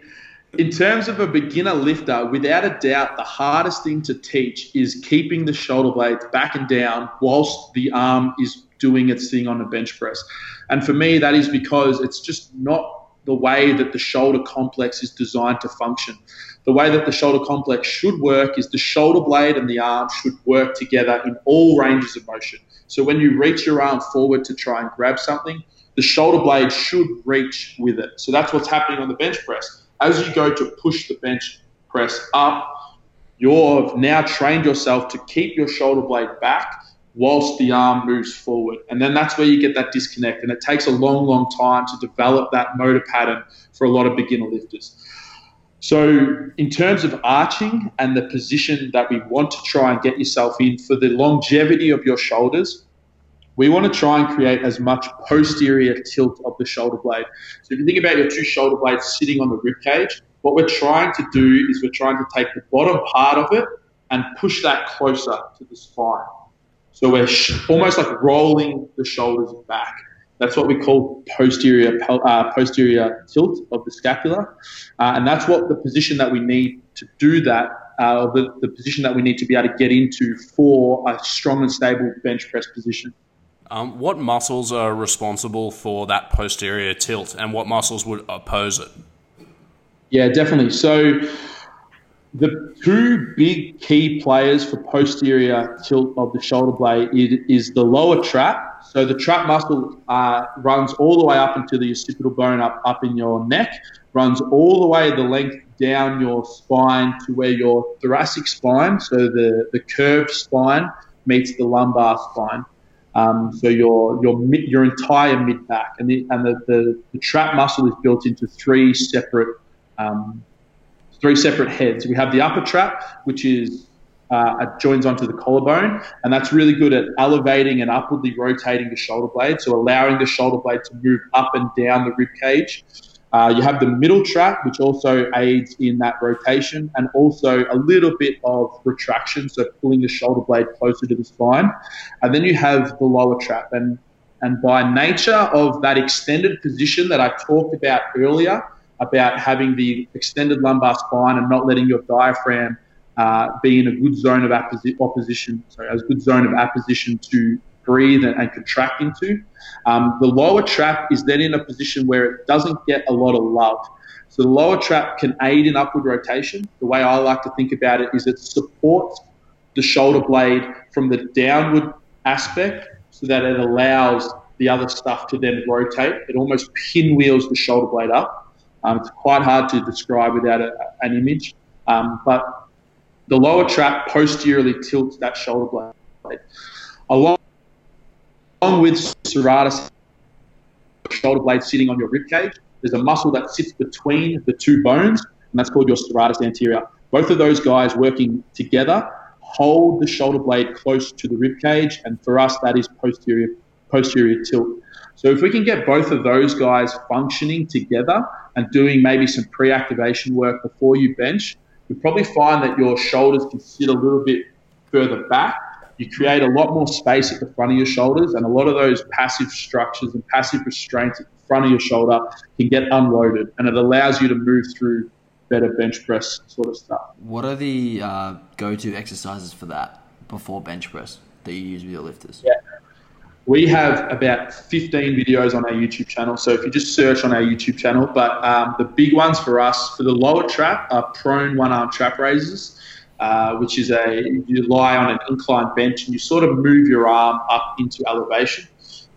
in terms of a beginner lifter, without a doubt, the hardest thing to teach is keeping the shoulder blades back and down whilst the arm is doing its thing on a bench press. And for me, that is because it's just not the way that the shoulder complex is designed to function. The way that the shoulder complex should work is the shoulder blade and the arm should work together in all ranges of motion. So when you reach your arm forward to try and grab something, the shoulder blade should reach with it. So that's what's happening on the bench press. As you go to push the bench press up, you've now trained yourself to keep your shoulder blade back whilst the arm moves forward. And then that's where you get that disconnect. And it takes a long, long time to develop that motor pattern for a lot of beginner lifters. So, in terms of arching and the position that we want to try and get yourself in for the longevity of your shoulders, we want to try and create as much posterior tilt of the shoulder blade. So, if you think about your two shoulder blades sitting on the rib cage, what we're trying to do is we're trying to take the bottom part of it and push that closer to the spine. So we're sh- almost like rolling the shoulders back. That's what we call posterior uh, posterior tilt of the scapula, uh, and that's what the position that we need to do that. Uh, the, the position that we need to be able to get into for a strong and stable bench press position. Um, what muscles are responsible for that posterior tilt, and what muscles would oppose it? Yeah, definitely. So the two big key players for posterior tilt of the shoulder blade is, is the lower trap. So the trap muscle uh, runs all the way up into the occipital bone up, up in your neck, runs all the way the length down your spine to where your thoracic spine, so the, the curved spine, meets the lumbar spine. Um, so your your your entire mid back, and the and the, the, the, trap muscle is built into three separate um, three separate heads. We have the upper trap, which is uh, joins onto the collarbone, and that's really good at elevating and upwardly rotating the shoulder blade, so allowing the shoulder blade to move up and down the rib cage. Uh, you have the middle trap, which also aids in that rotation, and also a little bit of retraction, so pulling the shoulder blade closer to the spine. And then you have the lower trap, and and by nature of that extended position that I talked about earlier, about having the extended lumbar spine and not letting your diaphragm uh, be in a good zone of apposi- opposition, sorry, a good zone of apposition to breathe and, and contract into. Um, the lower trap is then in a position where it doesn't get a lot of love. So the lower trap can aid in upward rotation. The way I like to think about it is it supports the shoulder blade from the downward aspect so that it allows the other stuff to then rotate. It almost pinwheels the shoulder blade up. Um, it's quite hard to describe without a, an image, um, but the lower trap posteriorly tilts that shoulder blade. Along, along with serratus shoulder blade sitting on your rib cage, there's a muscle that sits between the two bones, and that's called your serratus anterior. Both of those guys working together hold the shoulder blade close to the rib cage, and for us, that is posterior posterior tilt. So if we can get both of those guys functioning together and doing maybe some pre-activation work before you bench, you probably find that your shoulders can sit a little bit further back. You create a lot more space at the front of your shoulders, and a lot of those passive structures and passive restraints at the front of your shoulder can get unloaded, and it allows you to move through better bench press sort of stuff. What are the uh, go-to exercises for that before bench press that you use with your lifters? Yeah. We have about 15 videos on our YouTube channel. So if you just search on our YouTube channel, but um, the big ones for us for the lower trap are prone one arm trap raises, uh, which is a you lie on an inclined bench and you sort of move your arm up into elevation.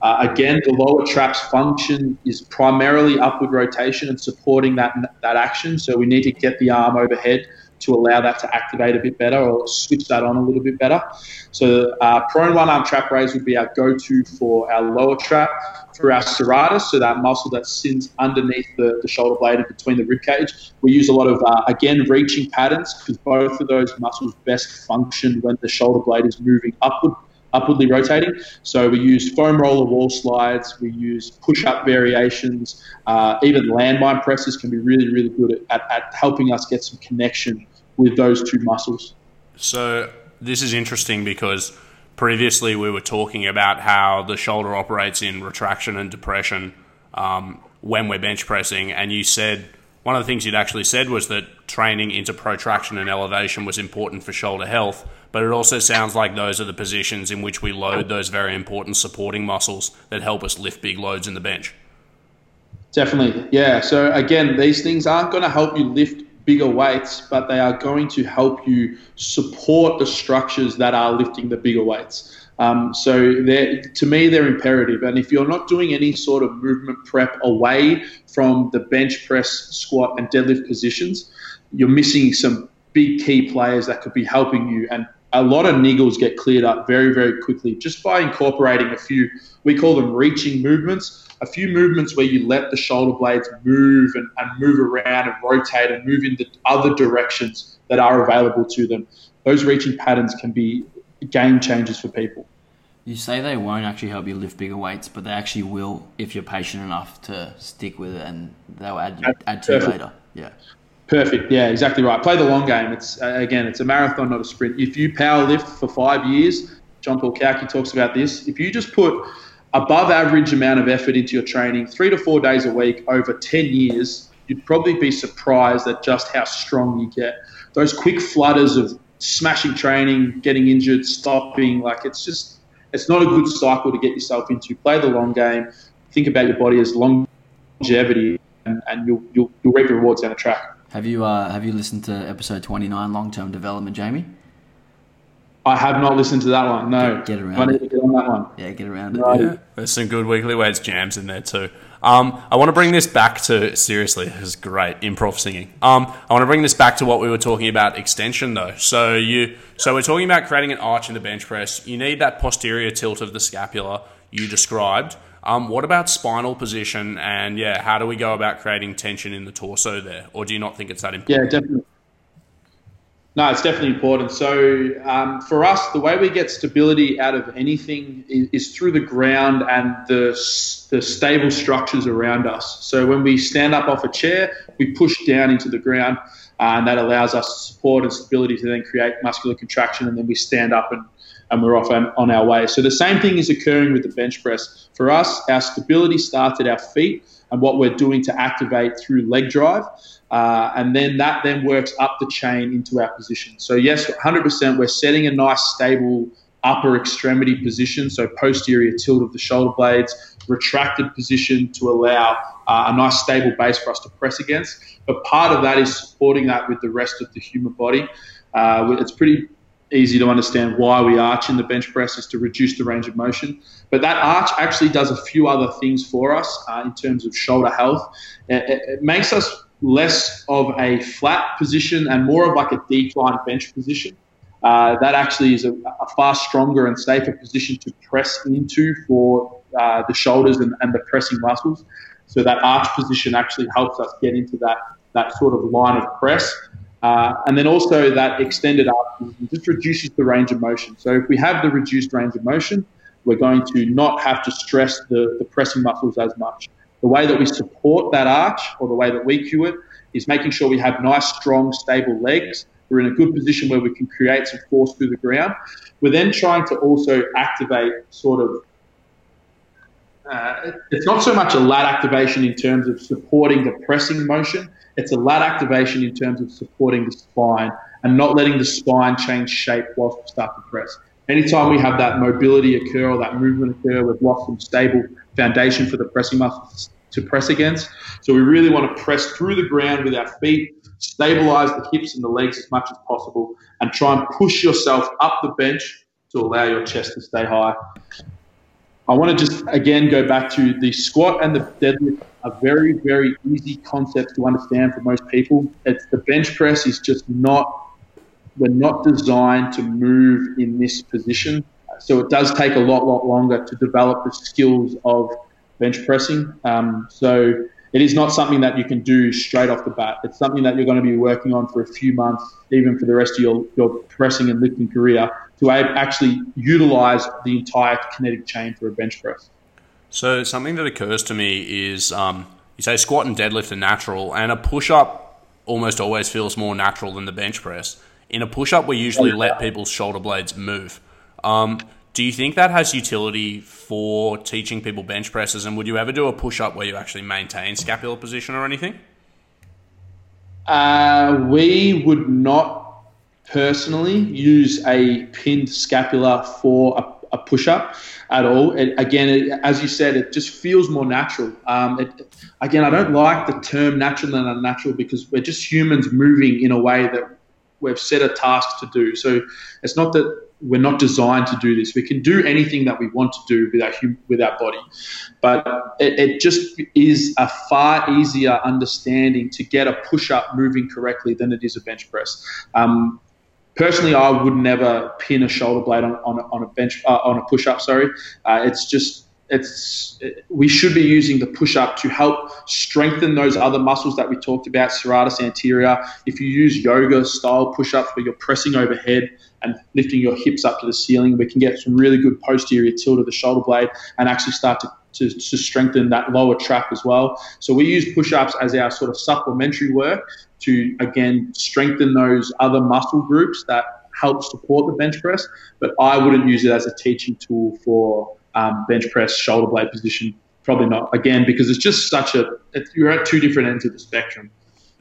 Uh, again, the lower trap's function is primarily upward rotation and supporting that that action. So we need to get the arm overhead to allow that to activate a bit better or switch that on a little bit better. So uh, prone one arm trap raise would be our go-to for our lower trap. For our serratus, so that muscle that sits underneath the, the shoulder blade and between the rib cage, we use a lot of, uh, again, reaching patterns because both of those muscles best function when the shoulder blade is moving upward upwardly rotating. So we use foam roller wall slides, we use push-up variations, uh, even landmine presses can be really, really good at, at, at, helping us get some connection with those two muscles. So this is interesting because previously we were talking about how the shoulder operates in retraction and depression um, when we're bench pressing, and you said one of the things you'd actually said was that training into protraction and elevation was important for shoulder health. But it also sounds like those are the positions in which we load those very important supporting muscles that help us lift big loads in the bench. Definitely, yeah. So again, these things aren't going to help you lift bigger weights, but they are going to help you support the structures that are lifting the bigger weights. Um, so to me, they're imperative. And if you're not doing any sort of movement prep away from the bench press, squat, and deadlift positions, you're missing some big key players that could be helping you. And a lot of niggles get cleared up very, very quickly just by incorporating a few, we call them reaching movements a few movements where you let the shoulder blades move and, and move around and rotate and move in the other directions that are available to them. Those reaching patterns can be game changers for people. You say they won't actually help you lift bigger weights, but they actually will if you're patient enough to stick with it, and they'll add add to you later. Yeah. Perfect. Yeah, exactly right. Play the long game. It's uh, again, it's a marathon, not a sprint. If you power lift for five years, John Paul Cauchi talks about this. If you just put above average amount of effort into your training, three to four days a week over 10 years, you'd probably be surprised at just how strong you get. Those quick flutters of smashing training, getting injured, stopping, like it's just, it's not a good cycle to get yourself into. Play the long game. Think about your body as longevity, and, and you'll, you'll, you'll reap the rewards down the track. Have you uh, have you listened to episode twenty nine, long term development, Jamie? I have not listened to that one. No, Get- get around I need it. to get on that one. Yeah, get around it. Right. Yeah, there's some good weekly weights jams in there too. Um, I want to bring this back to seriously. This is great improv singing. Um, I want to bring this back to what we were talking about extension though. So you, so we're talking about creating an arch in the bench press. You need that posterior tilt of the scapula you described. Um, what about spinal position and yeah, how do we go about creating tension in the torso there, or do you not think it's that important? Yeah, definitely. No, it's definitely important. So um, for us, the way we get stability out of anything is, is through the ground and the, the stable structures around us. So when we stand up off a chair, we push down into the ground, uh, and that allows us support and stability to then create muscular contraction, and then we stand up and, and we're off on, on our way. So the same thing is occurring with the bench press. For us, our stability starts at our feet and what we're doing to activate through leg drive. Uh, and then that then works up the chain into our position. So yes, 100%, we're setting a nice stable upper extremity position, so posterior tilt of the shoulder blades, retracted position to allow uh, a nice stable base for us to press against. But part of that is supporting that with the rest of the human body. Uh, it's pretty easy to understand why we arch in the bench press is to reduce the range of motion. But that arch actually does a few other things for us uh, in terms of shoulder health. It, it, makes us less of a flat position and more of like a decline bench position. Uh, that actually is a, a, far stronger and safer position to press into for uh, the shoulders and, and the pressing muscles. So that arch position actually helps us get into that that sort of line of press. Uh, and then also that extended arch just reduces the range of motion. So if we have the reduced range of motion, we're going to not have to stress the, the pressing muscles as much. The way that we support that arch or the way that we cue it is making sure we have nice, strong, stable legs. We're in a good position where we can create some force through the ground. We're then trying to also activate sort of uh, it's not so much a lat activation in terms of supporting the pressing motion. It's a lat activation in terms of supporting the spine and not letting the spine change shape whilst we start to press. Anytime we have that mobility occur or that movement occur, we've lost some stable foundation for the pressing muscles to press against. So we really want to press through the ground with our feet, stabilize the hips and the legs as much as possible, and try and push yourself up the bench to allow your chest to stay high. I want to just again go back to the squat and the deadlift are very, very easy concepts to understand for most people. It's the bench press is just not we're not designed to move in this position. So it does take a lot, lot longer to develop the skills of bench pressing. Um, so it is not something that you can do straight off the bat. It's something that you're going to be working on for a few months, even for the rest of your, your pressing and lifting career, to actually utilize the entire kinetic chain for a bench press. So something that occurs to me is um, you say squat and deadlift are natural, and a push up almost always feels more natural than the bench press. In a push up, we usually let people's shoulder blades move. Um, do you think that has utility for teaching people bench presses? And would you ever do a push up where you actually maintain scapular position or anything? Uh, we would not personally use a pinned scapula for a, a push up at all. It, again, it, as you said, it just feels more natural. Um, it, again, I don't like the term natural and unnatural because we're just humans moving in a way that we've set a task to do. So it's not that we're not designed to do this. We can do anything that we want to do with our with our body, but it, it just is a far easier understanding to get a push up moving correctly than it is a bench press. Um, personally, I would never pin a shoulder blade on, on, a, on a bench uh, on a push up. Sorry, uh, it's just it's we should be using the push up to help strengthen those other muscles that we talked about, serratus anterior. If you use yoga style push ups where you're pressing overhead and lifting your hips up to the ceiling, we can get some really good posterior tilt of the shoulder blade and actually start to, to, to strengthen that lower trap as well. So we use push ups as our sort of supplementary work to again strengthen those other muscle groups that help support the bench press. But I wouldn't use it as a teaching tool for um, bench press shoulder blade position. Probably not again because it's just such a you're at two different ends of the spectrum.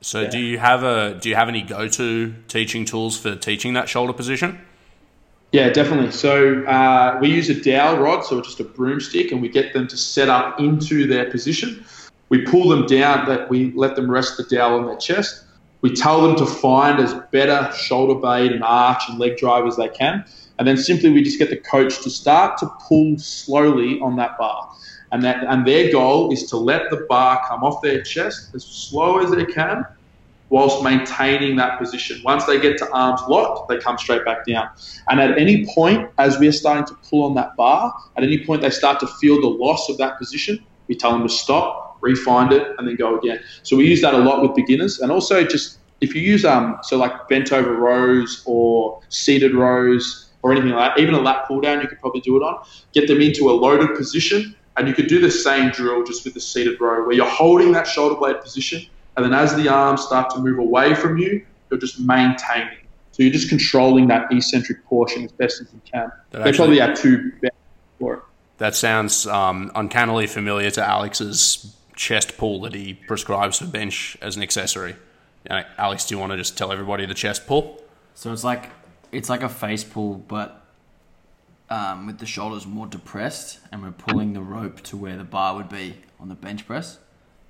So do you have a do you have any go to teaching tools for teaching that shoulder position? Yeah, definitely. So uh, we use a dowel rod, so just a broomstick, and we get them to set up into their position. We pull them down, that we let them rest the dowel on their chest. We tell them to find as better shoulder blade and arch and leg drive as they can. And then simply we just get the coach to start to pull slowly on that bar. And that and their goal is to let the bar come off their chest as slow as they can whilst maintaining that position. Once they get to arms locked, they come straight back down. And at any point, as we're starting to pull on that bar, at any point they start to feel the loss of that position, we tell them to stop, refine it, and then go again. So we use that a lot with beginners. And also just if you use um so like bent over rows or seated rows or anything like that, even a lat pull down you could probably do it on, get them into a loaded position. And you could do the same drill just with the seated row where you're holding that shoulder blade position and then as the arms start to move away from you, you're just maintaining. So you're just controlling that eccentric portion as best as you can. That they actually- probably are two best for it. That sounds um, uncannily familiar to Alex's chest pull that he prescribes for bench as an accessory. Alex, do you want to just tell everybody the chest pull? So it's like it's like a face pull, but um, with the shoulders more depressed, and we're pulling the rope to where the bar would be on the bench press.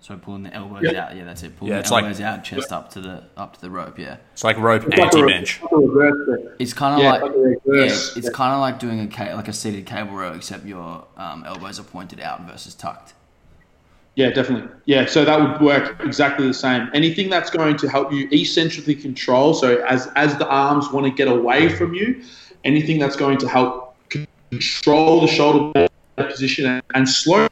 So pulling the elbows Yeah. out. Yeah, that's it. Pulling Yeah, the it's like- elbows out, chest up to the up to the rope. Yeah, It's like rope It's like a- anti-bench. like a reverse it's kind of Yeah, like like yeah, it's, it's Yeah. kind of like doing a like a seated cable row, except your um, elbows are pointed out versus tucked. Yeah, definitely. Yeah, so that would work exactly the same. Anything that's going to help you eccentrically control, so as as the arms want to get away from you, anything that's going to help control the shoulder position and, and slow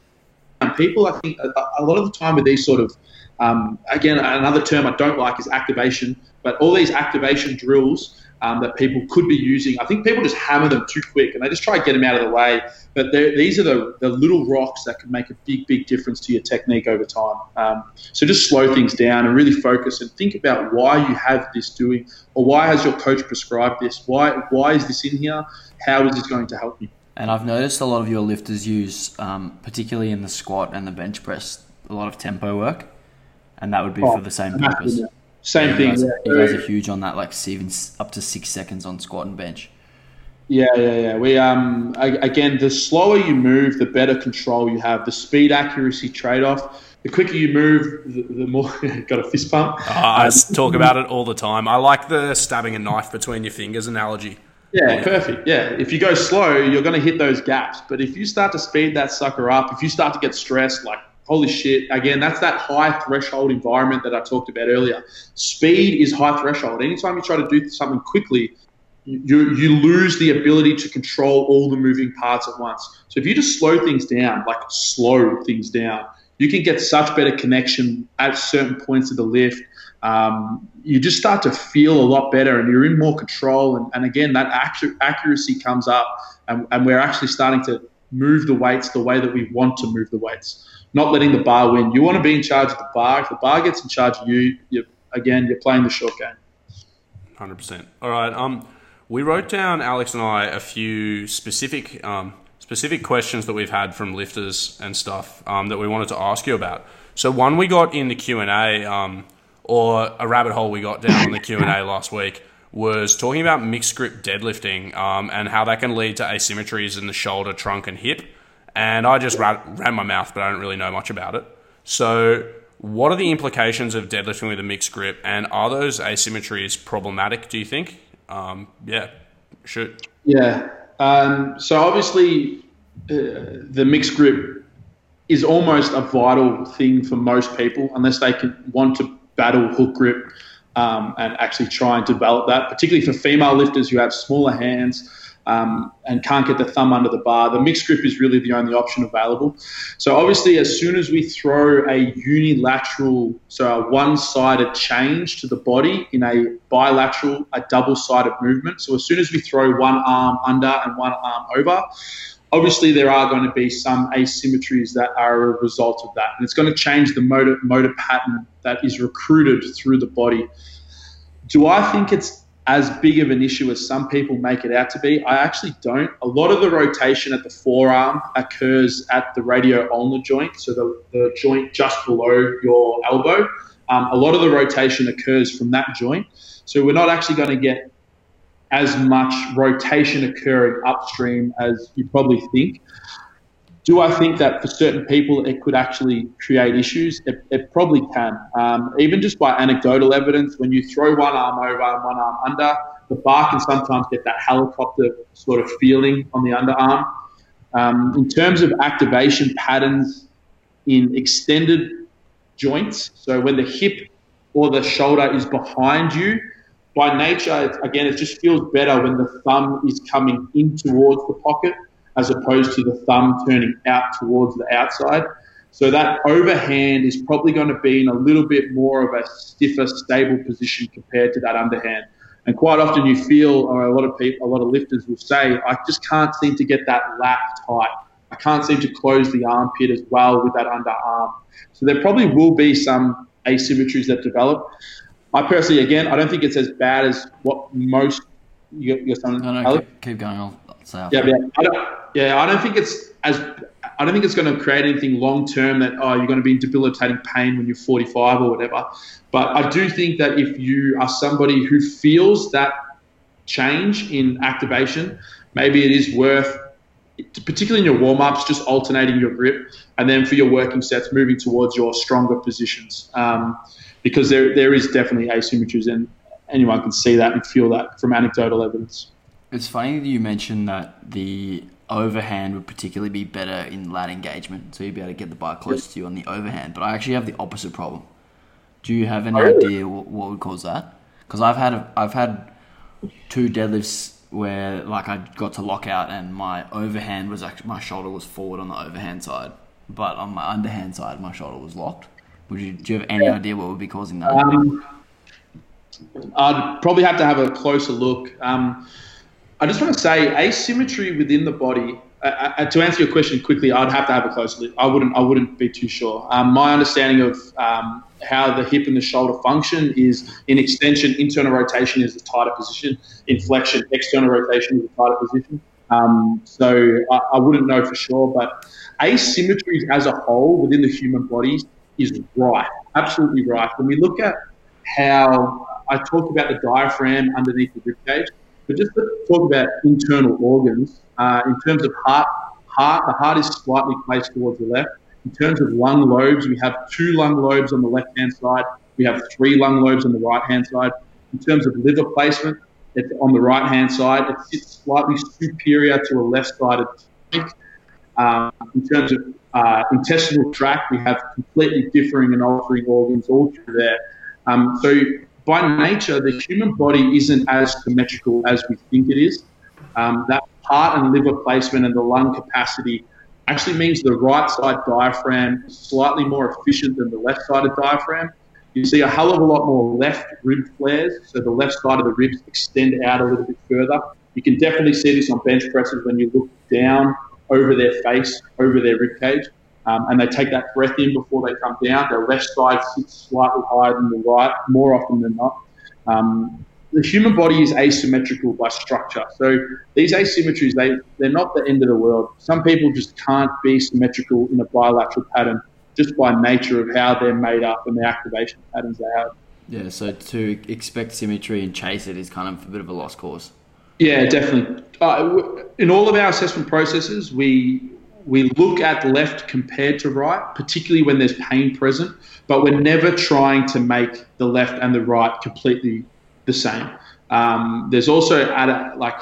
down. People, I think, a, a lot of the time with these sort of, um, again, another term I don't like is activation, but all these activation drills um, that people could be using, I think people just hammer them too quick and they just try to get them out of the way. But these are the, the little rocks that can make a big, big difference to your technique over time. Um, so just slow things down and really focus and think about why you have this doing, or why has your coach prescribed this? Why why is this in here? How is this going to help you? And I've noticed a lot of your lifters use, um, particularly in the squat and the bench press, a lot of tempo work, and that would be for the same purpose. Same You thing. guys, yeah. you guys are huge on that, like even up to six seconds on squat and bench. Yeah, yeah, yeah. We um a- again, the slower you move, the better control you have. The speed accuracy trade off. The quicker you move, the, the more got a fist pump. I s- talk about it all the time. I like the stabbing a knife between your fingers analogy. Yeah, perfect. Yeah, if you go slow, you're going to hit those gaps. But if you start to speed that sucker up, if you start to get stressed, like holy shit, again, that's that high threshold environment that I talked about earlier. Speed is high threshold. Anytime you try to do something quickly, you you lose the ability to control all the moving parts at once. So if you just slow things down, like slow things down, you can get such better connection at certain points of the lift. Um, you just start to feel a lot better and you're in more control. And, and again, that actu- accuracy comes up, and, and we're actually starting to move the weights the way that we want to move the weights, not letting the bar win. You want to be in charge of the bar. If the bar gets in charge of you, you again, you're playing the short game. Hundred percent. All right. Um, we wrote down Alex and I a few specific um, specific questions that we've had from lifters and stuff um, that we wanted to ask you about. So one we got in the Q and A, um, or a rabbit hole we got down on the Q and A last week was talking about mixed grip deadlifting um, and how that can lead to asymmetries in the shoulder, trunk, and hip. And I just ran, ran my mouth, but I don't really know much about it. So, what are the implications of deadlifting with a mixed grip, and are those asymmetries problematic? Do you think? Um, yeah, shoot. Yeah. Um, so obviously, uh, the mixed grip is almost a vital thing for most people, unless they can want to battle hook grip um, and actually try and develop that. Particularly for female lifters who have smaller hands um, and can't get the thumb under the bar, the mixed grip is really the only option available. So obviously, as soon as we throw a unilateral, so a one-sided change to the body in a bilateral, a double-sided movement. So as soon as we throw one arm under and one arm over, obviously there are going to be some asymmetries that are a result of that, and it's going to change the motor motor pattern that is recruited through the body. Do I think it's as big of an issue as some people make it out to be. I actually don't. A lot of the rotation at the forearm occurs at the radio ulnar joint, so the, the joint just below your elbow. Um, a lot of the rotation occurs from that joint. So we're not actually going to get as much rotation occurring upstream as you probably think. Do I think that for certain people it could actually create issues? It, it probably can. Um, even just by anecdotal evidence, when you throw one arm over and one arm under, the bar can sometimes get that helicopter sort of feeling on the underarm. Um, in terms of activation patterns in extended joints, so when the hip or the shoulder is behind you, by nature, again, it just feels better when the thumb is coming in towards the pocket as opposed to the thumb turning out towards the outside. So that overhand is probably going to be in a little bit more of a stiffer, stable position compared to that underhand. And quite often you feel, or a lot of people, a lot of lifters will say, I just can't seem to get that lat tight. I can't seem to close the armpit as well with that underarm. So there probably will be some asymmetries that develop. I personally, again, I don't think it's as bad as what most your, your son. No, no, keep, keep, going. I'll, Say after. Yeah, yeah. I don't, yeah, I don't think it's as I don't think it's going to create anything long term that oh you're going to be in debilitating pain when you're 45 or whatever. But I do think that if you are somebody who feels that change in activation, maybe it is worth, particularly in your warm ups, just alternating your grip, and then for your working sets, moving towards your stronger positions. Um, because there there is definitely asymmetries, and anyone can see that and feel that from anecdotal evidence. It's funny that you mentioned that the overhand would particularly be better in lat engagement, so you'd be able to get the bar close to you on the overhand. But I actually have the opposite problem. Do you have any oh, idea what, what would cause that? Because I've had a, I've had two deadlifts where like I got to lock out and my overhand was actually my shoulder was forward on the overhand side, but on my underhand side my shoulder was locked. Would you do you have any idea what would be causing that? Um, I'd probably have to have a closer look. Um, I just want to say asymmetry within the body. Uh, uh, to answer your question quickly, I'd have to have a close look. I wouldn't. I wouldn't be too sure. Um, my understanding of um, how the hip and the shoulder function is in extension, internal rotation is a tighter position. In flexion, external rotation is a tighter position. Um, so I, I, wouldn't know for sure, but asymmetry as a whole within the human body is right, absolutely right. When we look at how I talked about the diaphragm underneath the rib cage, but just to talk about internal organs, uh, in terms of heart, heart, the heart is slightly placed towards the left. In terms of lung lobes, we have two lung lobes on the left hand side. We have three lung lobes on the right hand side. In terms of liver placement, it's on the right hand side. It sits slightly superior to a left sided tank. Um, in terms of uh, intestinal tract, we have completely differing and altering organs all through there. Um, so by nature, the human body isn't as symmetrical as we think it is. Um, that heart and liver placement and the lung capacity actually means the right side diaphragm is slightly more efficient than the left sided diaphragm. You see a hell of a lot more left rib flares, so the left side of the ribs extend out a little bit further. You can definitely see this on bench presses when you look down over their face, over their rib cage um, and they take that breath in before they come down. Their left side sits slightly higher than the right, more often than not. Um, the human body is asymmetrical by structure. So these asymmetries, they, they're not the end of the world. Some people just can't be symmetrical in a bilateral pattern just by nature of how they're made up and the activation patterns they have. Yeah, so to expect symmetry and chase it is kind of a bit of a lost cause. Yeah, definitely. Uh, in all of our assessment processes, we we look at left compared to right, particularly when there's pain present, but we're never trying to make the left and the right completely the same. Um, there's also at a, like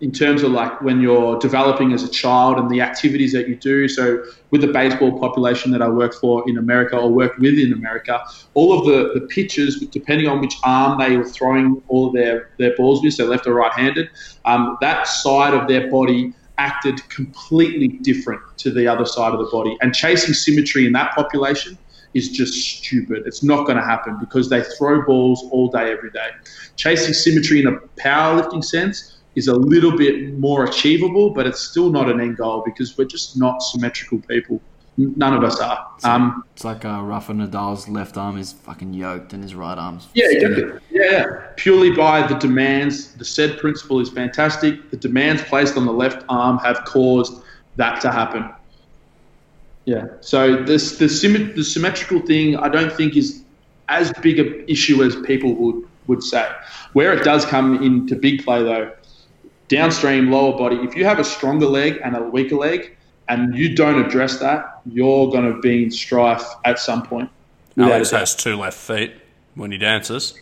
in terms of like when you're developing as a child and the activities that you do. So with the baseball population that I work for in America or work with in America, all of the, the pitches, depending on which arm they were throwing all of their, their balls with, so left or right handed, um, that side of their body acted completely different to the other side of the body. And chasing symmetry in that population is just stupid. It's not going to happen because they throw balls all day, every day. Chasing symmetry in a powerlifting sense is a little bit more achievable, but it's still not an end goal because we're just not symmetrical people. None of us are. Um, It's like uh, Rafa Nadal's left arm is fucking yoked and his right arm's yeah, exactly. yeah, yeah. Purely by the demands. The SAID principle is fantastic. The demands placed on the left arm have caused that to happen. Yeah. So this the symmet- the symmetrical thing I don't think is as big a issue as people would would say. Where it does come into big play though, downstream lower body. If you have a stronger leg and a weaker leg, and you don't address that, you're going to be in strife at some point. Alex has two left feet when he dances.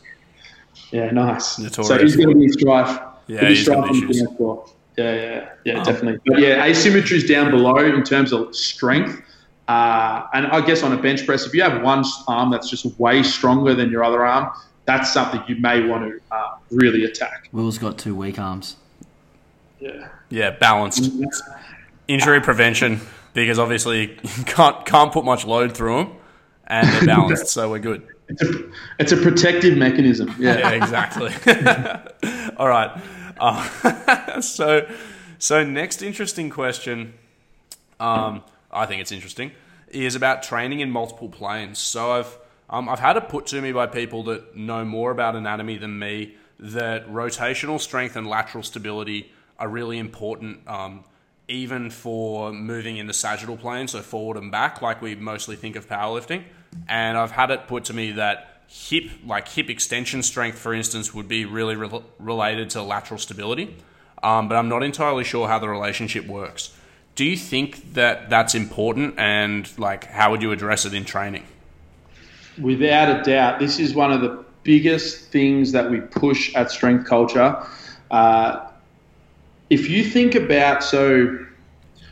Yeah, nice. Notorious. So he's going to be in strife. Yeah, He'll be he's got strife on the issues. dance floor. Yeah, yeah, yeah, definitely. But yeah, asymmetry is down below in terms of strength. Uh, and I guess on a bench press, if you have one arm that's just way stronger than your other arm, that's something you may want to uh, really attack. Will's got two weak arms. Yeah. Yeah, balanced. Injury prevention because obviously you can't can't put much load through them, and they're balanced, so we're good. It's a, it's a protective mechanism. Yeah. Yeah, exactly. All right. Uh, so, so next interesting question, um, I think it's interesting, is about training in multiple planes. So I've um, I've had it put to me by people that know more about anatomy than me that rotational strength and lateral stability are really important. Um, even for moving in the sagittal plane, so forward and back, like we mostly think of powerlifting. And I've had it put to me that hip, like hip extension strength, for instance, would be really rel related to lateral stability. Um, but I'm not entirely sure how the relationship works. Do you think that that's important, and like how would you address it in training? without a doubt, this is one of the biggest things that we push at strength culture. Uh, if you think about, so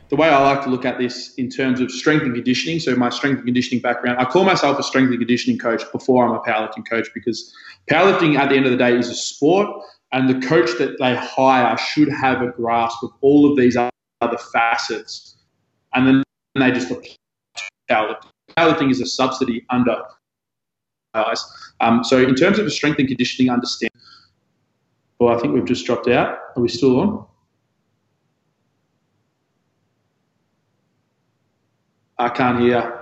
the way I like to look at this in terms of strength and conditioning, so my strength and conditioning background, I call myself a strength and conditioning coach before I'm a powerlifting coach because powerlifting at the end of the day is a sport, and the coach that they hire should have a grasp of all of these other facets, and then they just apply powerlifting. Powerlifting is a subsidy under guys. Um, so in terms of a strength and conditioning understanding, well, I think we've just dropped out. Are we still on? I can't hear.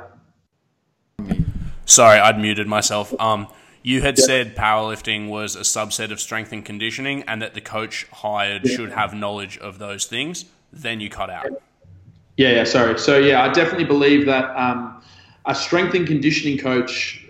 Sorry, I'd muted myself. Um, you had said powerlifting was a subset of strength and conditioning, and that the coach hired should have knowledge of those things. Then you cut out. Yeah, yeah, sorry. So yeah, I definitely believe that um, a strength and conditioning coach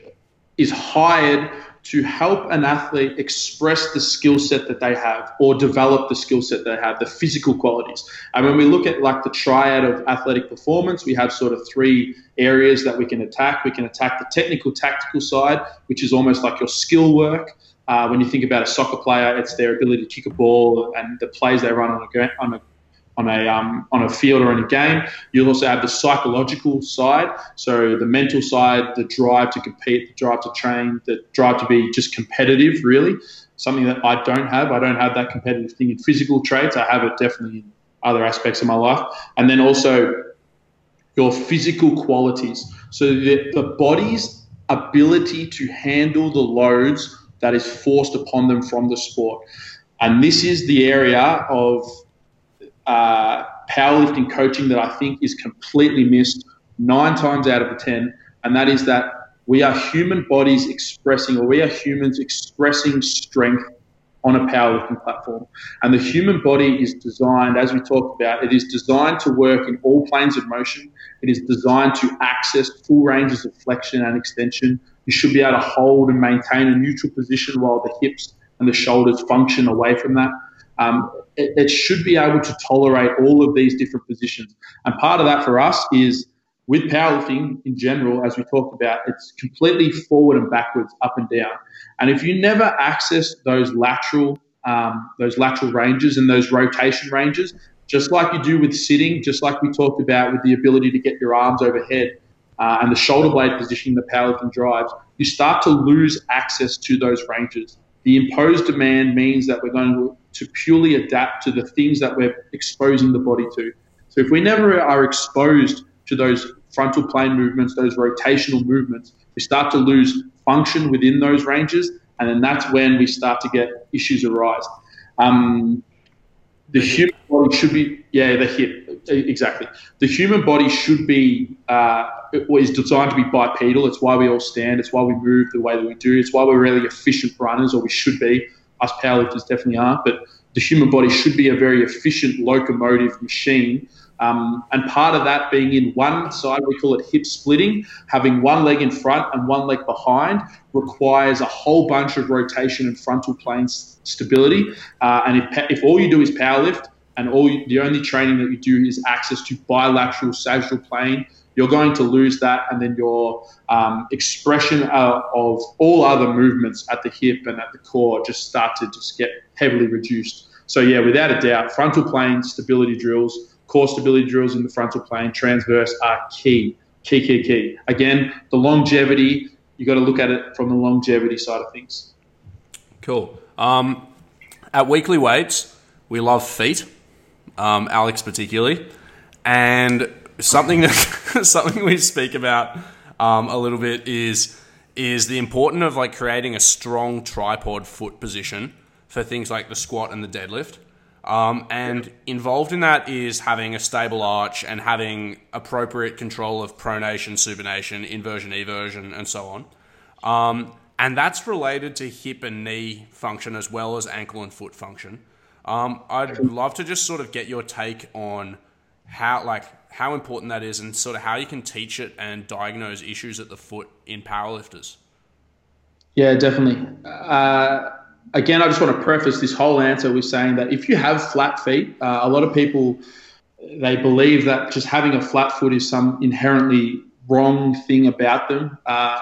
is hired to help an athlete express the skill set that they have or develop the skill set they have, the physical qualities. And when we look at like the triad of athletic performance, we have sort of three areas that we can attack. We can attack the technical, tactical side, which is almost like your skill work. Uh, when you think about a soccer player, it's their ability to kick a ball and the plays they run on a, on a on a um, on a field or in a game. You'll also have the psychological side, so the mental side, the drive to compete, the drive to train, the drive to be just competitive. Really, something that I don't have. I don't have that competitive thing in physical traits. I have it definitely in other aspects of my life, and then also your physical qualities. So the, the body's ability to handle the loads that is forced upon them from the sport. And this is the area of uh, powerlifting coaching that I think is completely missed nine times out of ten, and that is that we are human bodies expressing, or we are humans expressing strength on a powerlifting platform. And the human body is designed, as we talked about, it is designed to work in all planes of motion. It is designed to access full ranges of flexion and extension. You should be able to hold and maintain a neutral position while the hips and the shoulders function away from that. Um, it, it should be able to tolerate all of these different positions. And part of that for us is with powerlifting in general, as we talked about, it's completely forward and backwards, up and down. And if you never access those lateral, um, those lateral ranges and those rotation ranges, just like you do with sitting, just like we talked about with the ability to get your arms overhead uh, and the shoulder blade positioning the powerlifting drives, you start to lose access to those ranges. The imposed demand means that we're going to, to purely adapt to the things that we're exposing the body to. So if we never are exposed to those frontal plane movements, those rotational movements, we start to lose function within those ranges, and then that's when we start to get issues arise. Um, the human body should be yeah the hip exactly. The human body should be uh, is designed to be bipedal. It's why we all stand. It's why we move the way that we do. It's why we're really efficient runners or we should be us powerlifters definitely aren't, but the human body should be a very efficient locomotive machine um, and part of that being in one side, we call it hip splitting, having one leg in front and one leg behind requires a whole bunch of rotation and frontal plane stability. Uh, and if, if all you do is powerlift and all you, the only training that you do is access to bilateral sagittal plane, you're going to lose that, and then your um, expression of, of all other movements at the hip and at the core just start to just get heavily reduced. So yeah, without a doubt, frontal plane stability drills core stability drills in the frontal plane, transverse are key, key, key, key. Again, the longevity, you got to look at it from the longevity side of things. Cool. Um, at weekly weights, we love feet, um, Alex particularly, and something that, something we speak about um, a little bit is is the importance of like creating a strong tripod foot position for things like the squat and the deadlift. Um, and involved in that is having a stable arch and having appropriate control of pronation, supination, inversion, eversion, and so on. Um, and that's related to hip and knee function as well as ankle and foot function. Um, I'd love to just sort of get your take on how, like, how important that is, and sort of how you can teach it and diagnose issues at the foot in powerlifters. Yeah, definitely. Uh, again, I just want to preface this whole answer with saying that if you have flat feet, uh, a lot of people they believe that just having a flat foot is some inherently wrong thing about them. Uh,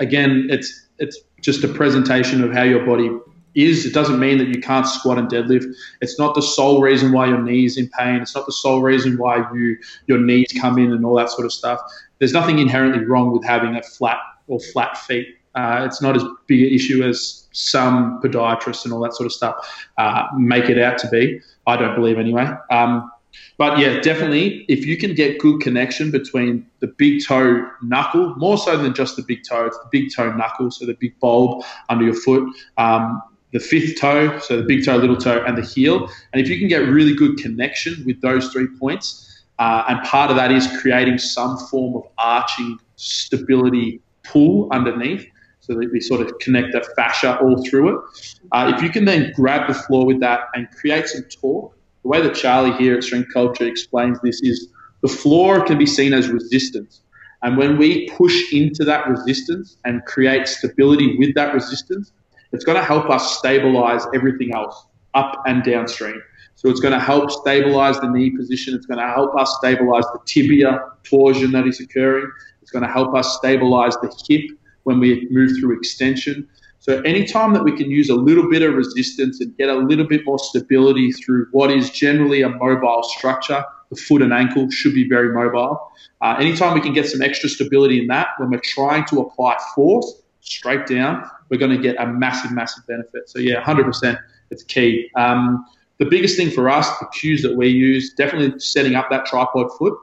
again, it's it's just a presentation of how your body is. It doesn't mean that you can't squat and deadlift. It's not the sole reason why your knee is in pain. It's not the sole reason why you your knees come in and all that sort of stuff. There's nothing inherently wrong with having a flat or flat feet. Uh, it's not as big an issue as some podiatrists and all that sort of stuff uh, make it out to be. I don't believe anyway. Um, but yeah, definitely, if you can get good connection between the big toe knuckle, more so than just the big toe, it's the big toe knuckle, so the big bulb under your foot, um, the fifth toe, so the big toe, little toe, and the heel. And if you can get really good connection with those three points, uh, and part of that is creating some form of arching stability pull underneath, so that we sort of connect that fascia all through it. Uh, if you can then grab the floor with that and create some torque, the way that Charlie here at Strength Culture explains this is the floor can be seen as resistance. And when we push into that resistance and create stability with that resistance, it's going to help us stabilize everything else up and downstream. So it's going to help stabilize the knee position. It's going to help us stabilize the tibia torsion that is occurring. It's going to help us stabilize the hip when we move through extension. So anytime that we can use a little bit of resistance and get a little bit more stability through what is generally a mobile structure, the foot and ankle should be very mobile. Uh, anytime we can get some extra stability in that, when we're trying to apply force straight down, we're going to get a massive, massive benefit. So yeah, 100%, it's key. Um, the biggest thing for us, the cues that we use, definitely setting up that tripod foot,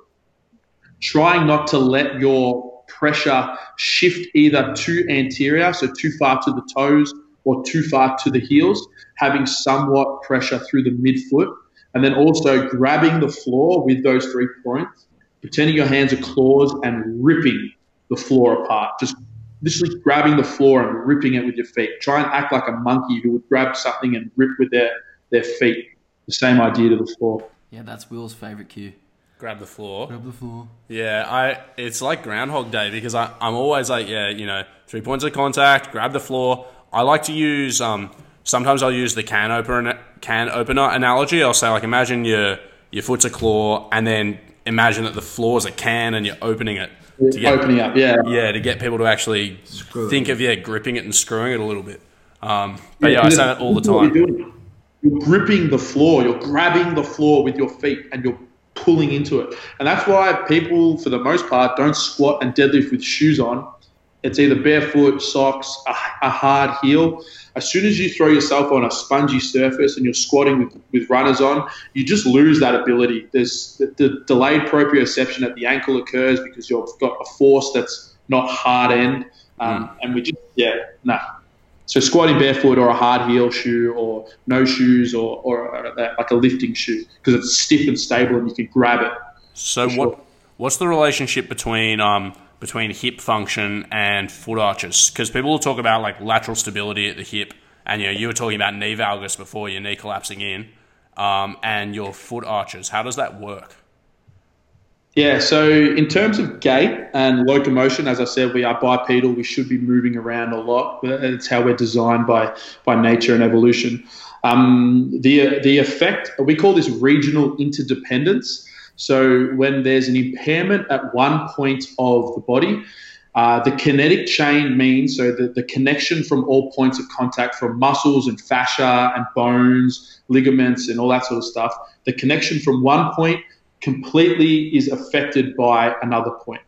trying not to let your pressure shift either too anterior, so too far to the toes, or too far to the heels, having somewhat pressure through the midfoot, and then also grabbing the floor with those three points, pretending your hands are claws and ripping the floor apart. Just literally grabbing the floor and ripping it with your feet. Try and act like a monkey who would grab something and rip with their, their feet. The same idea to the floor. Yeah, that's Will's favourite cue. Grab the floor. Grab the floor. Yeah, I. It's like Groundhog Day because I, I'm always like, yeah, you know, three points of contact, grab the floor. I like to use. Um, sometimes I'll use the can opener can opener analogy. I'll say like, imagine your your foot's a claw, and then imagine that the floor is a can, and you're opening it. To get, opening up, yeah, yeah, to get people to actually Screw think it. of yeah, gripping it and screwing it a little bit. Um, but yeah, yeah I say that all the time. You're, you're gripping the floor. You're grabbing the floor with your feet, and you're pulling into it. And that's why people, for the most part, don't squat and deadlift with shoes on. It's either barefoot, socks, a, a hard heel. As soon as you throw yourself on a spongy surface and you're squatting with, with runners on, you just lose that ability. There's the, the delayed proprioception at the ankle occurs because you've got a force that's not hard end. Um, mm. And we just, yeah, nah. So squatting barefoot or a hard heel shoe or no shoes or, or, like a lifting shoe because it's stiff and stable and you can grab it. So sure. what what's the relationship between um, between hip function and foot arches? Because people will talk about like lateral stability at the hip, and you know you were talking about knee valgus before, your knee collapsing in, um, and your foot arches. How does that work? Yeah, so in terms of gait and locomotion, as I said, we are bipedal. We should be moving around a lot. It's how we're designed by by nature and evolution. Um, the the effect we call this regional interdependence. So when there's an impairment at one point of the body, uh, the kinetic chain means so the, the connection from all points of contact from muscles and fascia and bones, ligaments, and all that sort of stuff. The connection from one point completely is affected by another point.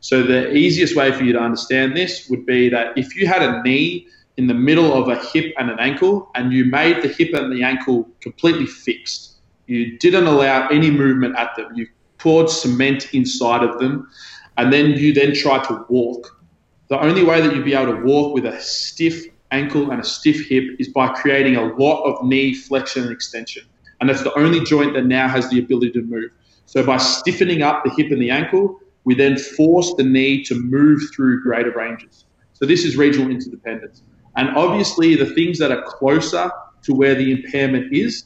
So the easiest way for you to understand this would be that if you had a knee in the middle of a hip and an ankle and you made the hip and the ankle completely fixed, you didn't allow any movement at them, you poured cement inside of them, and then you then tried to walk. The only way that you'd be able to walk with a stiff ankle and a stiff hip is by creating a lot of knee flexion and extension. And that's the only joint that now has the ability to move. So by stiffening up the hip and the ankle, we then force the knee to move through greater ranges. So this is regional interdependence. And obviously, the things that are closer to where the impairment is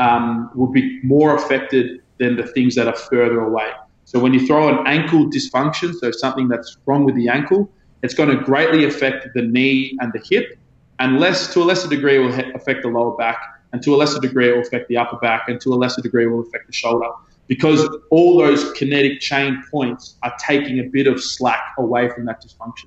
um, will be more affected than the things that are further away. So when you throw an ankle dysfunction, so something that's wrong with the ankle, it's going to greatly affect the knee and the hip, and less to a lesser degree will affect the lower back, and to a lesser degree will affect the upper back, and to a lesser degree will affect the shoulder because all those kinetic chain points are taking a bit of slack away from that dysfunction.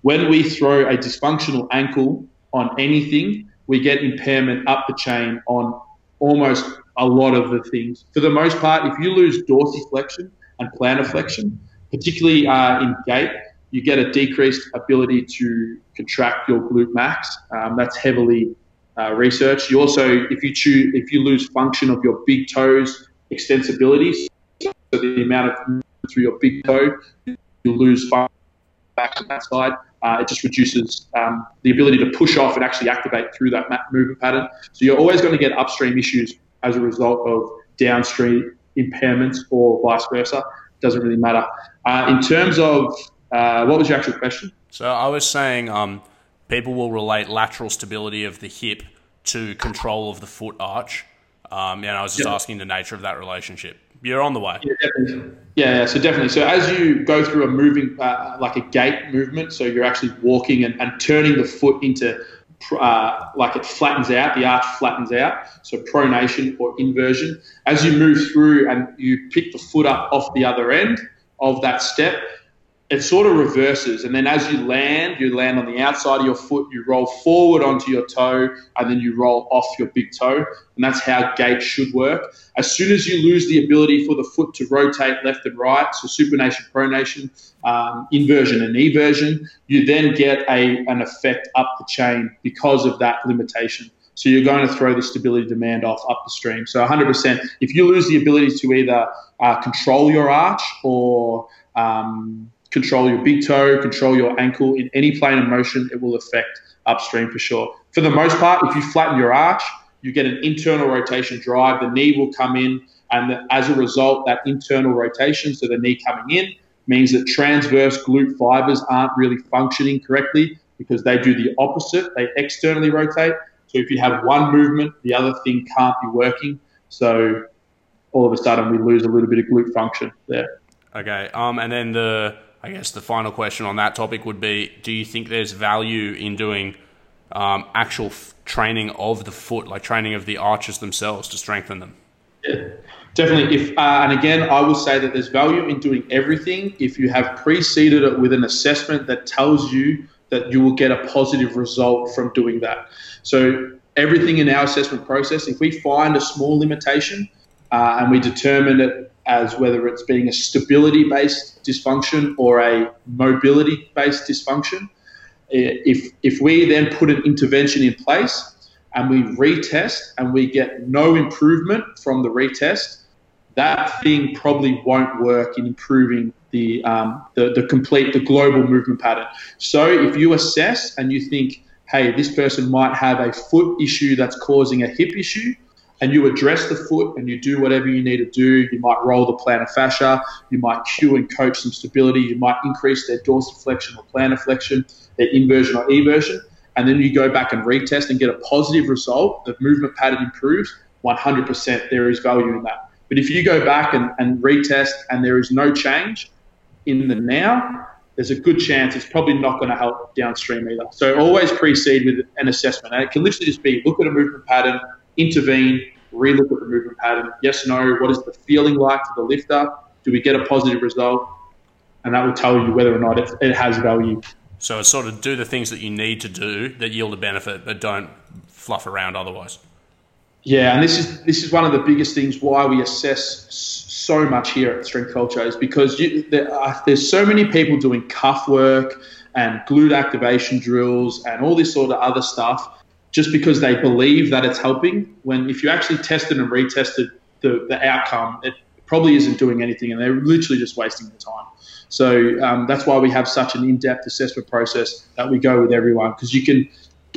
When we throw a dysfunctional ankle on anything, we get impairment up the chain on almost a lot of the things. For the most part, if you lose dorsiflexion and plantar flexion, particularly uh, in gait, you get a decreased ability to contract your glute max. Um, that's heavily uh, researched. You also, if you if you lose function of your big toes extensibility. So the amount of through your big toe, you'll lose on that side. Uh, it just reduces um, the ability to push off and actually activate through that movement pattern. So you're always going to get upstream issues as a result of downstream impairments or vice versa. It doesn't really matter. Uh, in terms of uh, what was your actual question? So I was saying um, people will relate lateral stability of the hip to control of the foot arch. Um, and I was just yeah. asking the nature of that relationship. You're on the way. Yeah, definitely. Yeah, yeah, so definitely. So as you go through a moving, uh, like a gait movement, so you're actually walking and, and turning the foot into, uh, like it flattens out, the arch flattens out, so pronation or inversion. As you move through and you pick the foot up off the other end of that step, it sort of reverses. And then as you land, you land on the outside of your foot, you roll forward onto your toe, and then you roll off your big toe. And that's how gait should work. As soon as you lose the ability for the foot to rotate left and right, so supination, pronation, um, inversion, and eversion, you then get a, an effect up the chain because of that limitation. So you're going to throw the stability demand off up the stream. So 100%, if you lose the ability to either uh, control your arch or um, control your big toe, control your ankle in any plane of motion, it will affect upstream for sure. For the most part, if you flatten your arch, you get an internal rotation drive. The knee will come in, and as a result, that internal rotation, so the knee coming in, means that transverse glute fibers aren't really functioning correctly because they do the opposite. They externally rotate. So if you have one movement, the other thing can't be working. So all of a sudden, we lose a little bit of glute function there. Okay. Um, and then the I guess the final question on that topic would be: Do you think there's value in doing um, actual f- training of the foot, like training of the arches themselves, to strengthen them? Yeah, definitely. If uh, and again, I will say that there's value in doing everything if you have preceded it with an assessment that tells you that you will get a positive result from doing that. So everything in our assessment process, if we find a small limitation uh, and we determine it as whether it's being a stability based dysfunction or a mobility based dysfunction. If, if we then put an intervention in place and we retest and we get no improvement from the retest, that thing probably won't work in improving the, um, the, the complete, the global movement pattern. So if you assess and you think, hey, this person might have a foot issue that's causing a hip issue, and you address the foot and you do whatever you need to do. You might roll the plantar fascia, you might cue and coach some stability, you might increase their dorsiflexion or plantar flexion, their inversion or eversion, and then you go back and retest and get a positive result. The movement pattern improves. 100% there is value in that. But if you go back and, and retest and there is no change in the now, there's a good chance it's probably not going to help downstream either. So always precede with an assessment. And it can literally just be look at a movement pattern, intervene, relook at the movement pattern. Yes, no, what is the feeling like to the lifter? Do we get a positive result? And that will tell you whether or not it, it has value. So it's sort of do the things that you need to do that yield a benefit, but don't fluff around otherwise. Yeah, and this is this is one of the biggest things why we assess so much here at Strength Culture is because you, there are, there's so many people doing cuff work and glute activation drills and all this sort of other stuff just because they believe that it's helping. When if you actually tested and retested the, the outcome, it probably isn't doing anything, and they're literally just wasting the time. So um, that's why we have such an in-depth assessment process that we go with everyone because you can,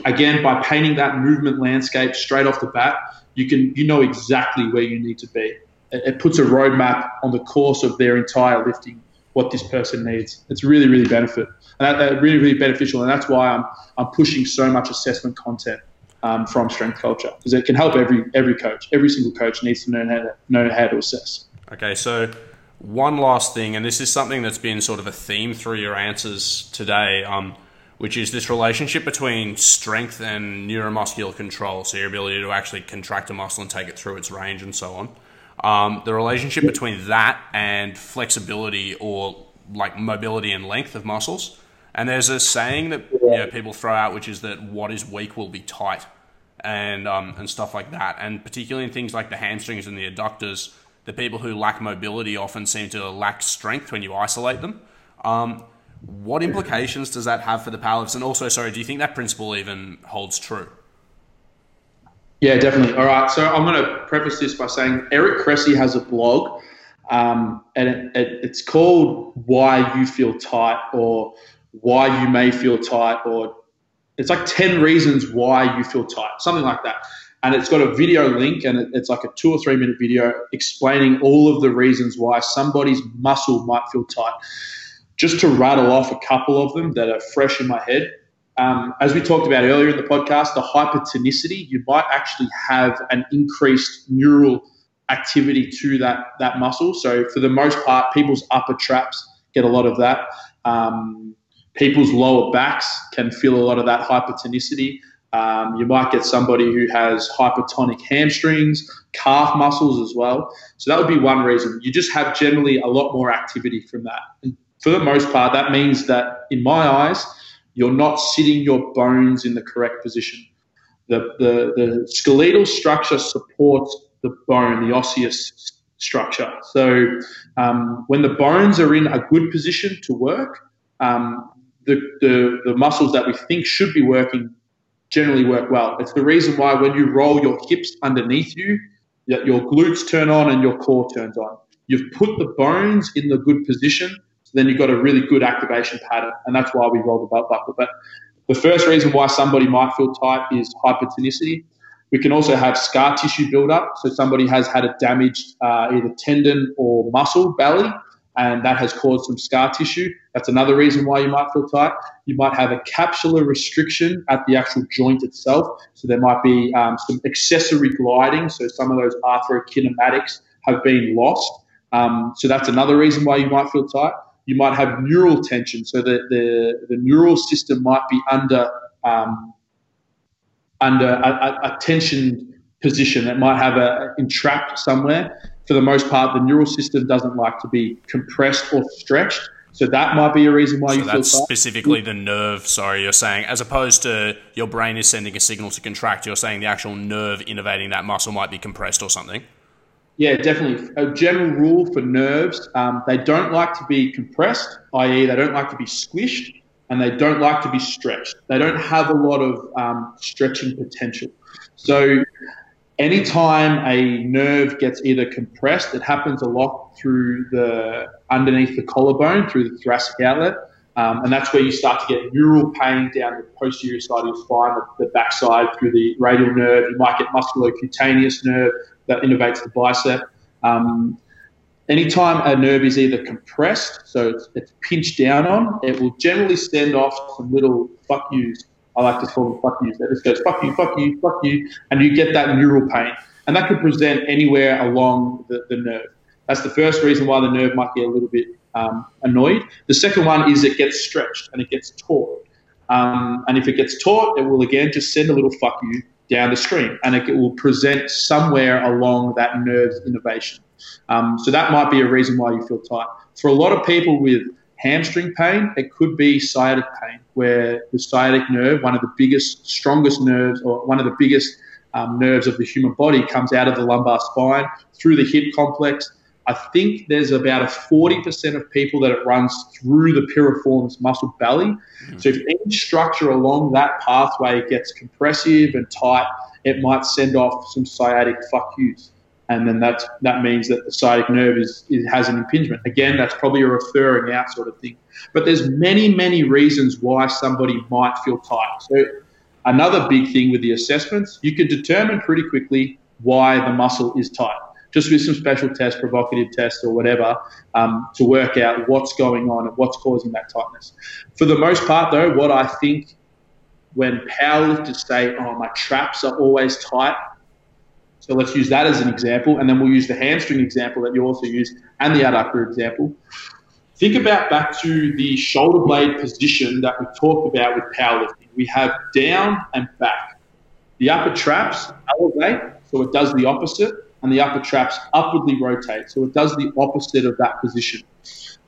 again, by painting that movement landscape straight off the bat, you can you know exactly where you need to be. It, it puts a roadmap on the course of their entire lifting what this person needs. It's really really benefit and that, that really really beneficial, and that's why I'm I'm pushing so much assessment content. Um, from strength culture because it can help every every coach. Every single coach needs to know how to know how to assess. Okay, so one last thing, and this is something that's been sort of a theme through your answers today, um, which is this relationship between strength and neuromuscular control, so your ability to actually contract a muscle and take it through its range and so on. Um, the relationship between that and flexibility or like mobility and length of muscles. And there's a saying that you know, people throw out, which is that what is weak will be tight, and um, and stuff like that. And particularly in things like the hamstrings and the adductors, the people who lack mobility often seem to lack strength when you isolate them. Um, what implications does that have for the powerlifts? And also, sorry, do you think that principle even holds true? Yeah, definitely. All right. So I'm going to preface this by saying Eric Cressey has a blog, um, and it, it, it's called "Why You Feel Tight" or "Why You May Feel Tight," or it's like ten reasons why you feel tight, something like that. And it's got a video link, and it's like a two or three minute video explaining all of the reasons why somebody's muscle might feel tight. Just to rattle off a couple of them that are fresh in my head. Um, as we talked about earlier in the podcast, the hypertonicity, you might actually have an increased neural activity to that, that muscle. So, for the most part, people's upper traps get a lot of that. Um, people's lower backs can feel a lot of that hypertonicity. Um, you might get somebody who has hypertonic hamstrings, calf muscles as well. So that would be one reason. You just have generally a lot more activity from that. And for the most part, that means that in my eyes, you're not sitting your bones in the correct position. The, the, the skeletal structure supports the bone, the osseous structure. So um, when the bones are in a good position to work, um, the, the, the muscles that we think should be working generally work well. It's the reason why when you roll your hips underneath you, your glutes turn on and your core turns on. You've put the bones in the good position, so then you've got a really good activation pattern, and that's why we roll the belt buckle. But the first reason why somebody might feel tight is hypertonicity. We can also have scar tissue buildup, so somebody has had a damaged uh, either tendon or muscle belly, and that has caused some scar tissue. That's another reason why you might feel tight. You might have a capsular restriction at the actual joint itself. So there might be um, some accessory gliding. So some of those arthrokinematics have been lost. Um, so that's another reason why you might feel tight. You might have neural tension. So the, the, the neural system might be under, um, under a, a, a tension position. It might have a entrapped somewhere for the most part, the neural system doesn't like to be compressed or stretched. So that might be a reason why so you feel that's specifically the nerve. Sorry, you're saying as opposed to your brain is sending a signal to contract. You're saying the actual nerve innervating that muscle might be compressed or something. Yeah, definitely. A general rule for nerves: um, they don't like to be compressed, i.e., they don't like to be squished, and they don't like to be stretched. They don't have a lot of um, stretching potential. So anytime a nerve gets either compressed, it happens a lot through the underneath the collarbone, through the thoracic outlet. Um, and that's where you start to get neural pain down the posterior side of your spine, the, the backside through the radial nerve. You might get musculocutaneous nerve that innervates the bicep. Um, anytime a nerve is either compressed, so it's, it's, pinched down on, it will generally send off some little fuck yous. I like to call them fuck yous. It just goes fuck you, fuck you, fuck you, and you get that neural pain. And that could present anywhere along the, the nerve. That's the first reason why the nerve might get a little bit um, annoyed. The second one is it gets stretched and it gets taut. Um, and if it gets taut, it will again just send a little fuck you down the stream and it will present somewhere along that nerve's innervation. Um, so that might be a reason why you feel tight. For a lot of people with hamstring pain, it could be sciatic pain, where the sciatic nerve, one of the biggest, strongest nerves, or one of the biggest um, nerves of the human body, comes out of the lumbar spine through the hip complex. I think there's about a 40% of people that it runs through the piriformis muscle belly. Mm-hmm. So if any structure along that pathway gets compressive and tight, it might send off some sciatic fuck yous and then that that means that the sciatic nerve is, is, has an impingement. Again, that's probably a referring out sort of thing. But there's many many reasons why somebody might feel tight. So another big thing with the assessments, you can determine pretty quickly why the muscle is tight. Just with some special tests, provocative tests, or whatever, um, to work out what's going on and what's causing that tightness. For the most part, though, what I think when powerlifters say, "Oh, my traps are always tight," So let's use that as an example, and then we'll use the hamstring example that you also use and the adductor example. Think about back to the shoulder blade position that we talked about with powerlifting. We have down and back. The upper traps elevate, so it does the opposite, and the upper traps upwardly rotate, so it does the opposite of that position.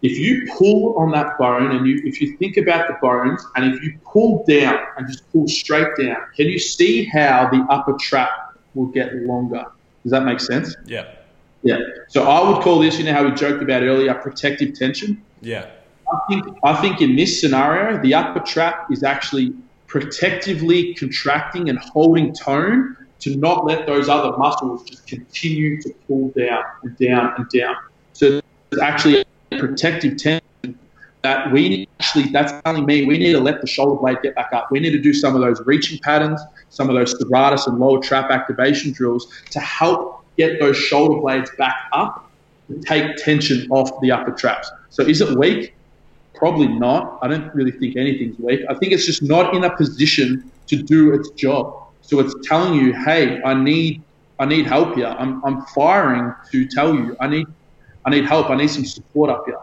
If you pull on that bone, and you, if you think about the bones, and if you pull down and just pull straight down, can you see how the upper trap will get longer. Does that make sense? Yeah. Yeah. So I would call this, you know, how we joked about earlier, protective tension. Yeah. I think, I think in this scenario, the upper trap is actually protectively contracting and holding tone to not let those other muscles just continue to pull down and down and down. So it's actually a protective tension that we actually, that's telling me we need to let the shoulder blade get back up. We need to do some of those reaching patterns, some of those serratus and lower trap activation drills to help get those shoulder blades back up to take tension off the upper traps. So is it weak? Probably not. I don't really think anything's weak. I think it's just not in a position to do its job. So it's telling you, hey, I need I need help here. I'm, I'm firing to tell you I need I need help. I need some support up here.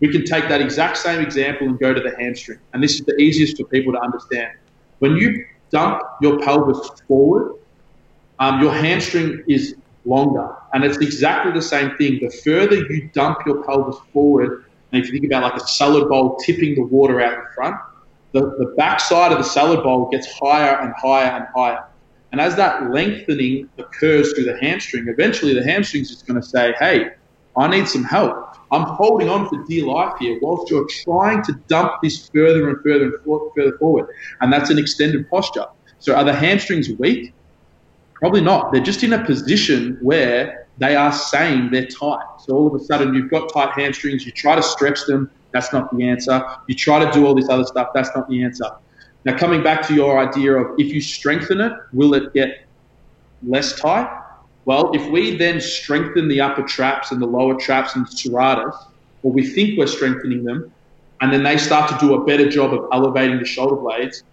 We can take that exact same example and go to the hamstring. And this is the easiest for people to understand. When you dump your pelvis forward, um, your hamstring is longer. And it's exactly the same thing. The further you dump your pelvis forward, and if you think about like a salad bowl tipping the water out in front, the, the back side of the salad bowl gets higher and higher and higher. And as that lengthening occurs through the hamstring, eventually the hamstring is going to say, hey, I need some help. I'm holding on for dear life here whilst you're trying to dump this further and further and further forward. And that's an extended posture. So are the hamstrings weak? Probably not. They're just in a position where they are saying they're tight. So all of a sudden you've got tight hamstrings, you try to stretch them, that's not the answer. You try to do all this other stuff, that's not the answer. Now coming back to your idea of if you strengthen it, will it get less tight? Well, if we then strengthen the upper traps and the lower traps and serratus, or we think we're strengthening them, and then they start to do a better job of elevating the shoulder blades,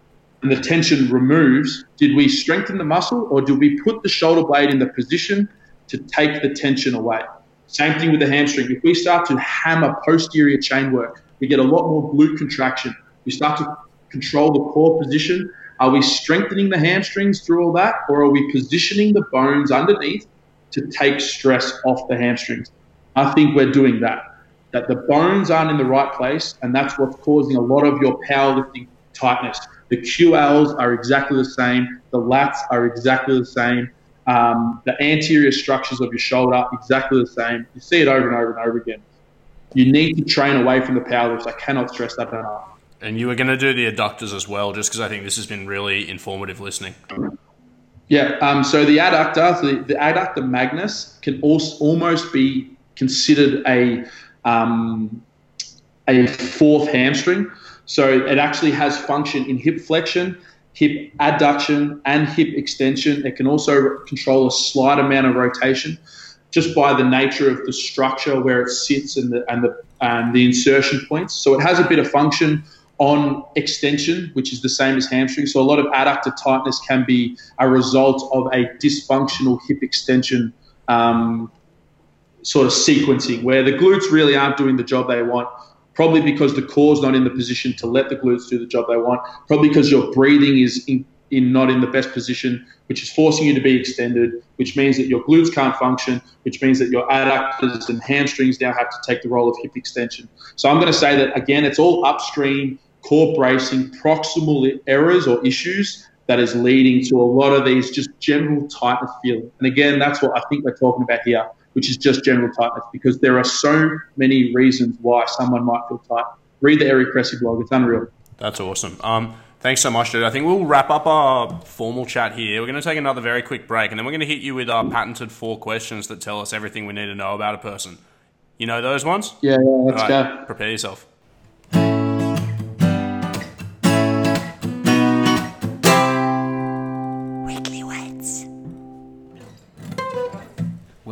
and the tension removes, did we strengthen the muscle or did we put the shoulder blade in the position to take the tension away? Same thing with the hamstring. If we start to hammer posterior chain work, we get a lot more glute contraction. We start to control the core position are we strengthening the hamstrings through all that, or are we positioning the bones underneath to take stress off the hamstrings? I think we're doing that. That the bones aren't in the right place, and that's what's causing a lot of your powerlifting tightness. The QLs are exactly the same, the lats are exactly the same, um, the anterior structures of your shoulder exactly the same. You see it over and over and over again. You need to train away from the powerlifts. I cannot stress that enough. And you were going to do the adductors as well, just because I think this has been really informative listening. Yeah. Um, so the adductor, the, the, adductor magnus, can also almost be considered a um, a fourth hamstring. So it actually has function in hip flexion, hip adduction, and hip extension. It can also control a slight amount of rotation just by the nature of the structure where it sits and the and the and the insertion points. So it has a bit of function on extension, which is the same as hamstring. So a lot of adductor tightness can be a result of a dysfunctional hip extension um, sort of sequencing, where the glutes really aren't doing the job they want. Probably because the core's not in the position to let the glutes do the job they want. Probably because your breathing is in, in not in the best position, which is forcing you to be extended, which means that your glutes can't function, which means that your adductors and hamstrings now have to take the role of hip extension. So I'm going to say that again, it's all upstream core bracing, proximal errors or issues that is leading to a lot of these just general tightness feeling. And again, that's what I think we're talking about here, which is just general tightness, because there are so many reasons why someone might feel tight. Read the Eric Cressey blog; it's unreal. That's awesome. Um, thanks so much, dude. I think we'll wrap up our formal chat here. We're going to take another very quick break, and then we're going to hit you with our patented four questions that tell us everything we need to know about a person. You know those ones? Yeah, yeah let's right, go. Prepare yourself.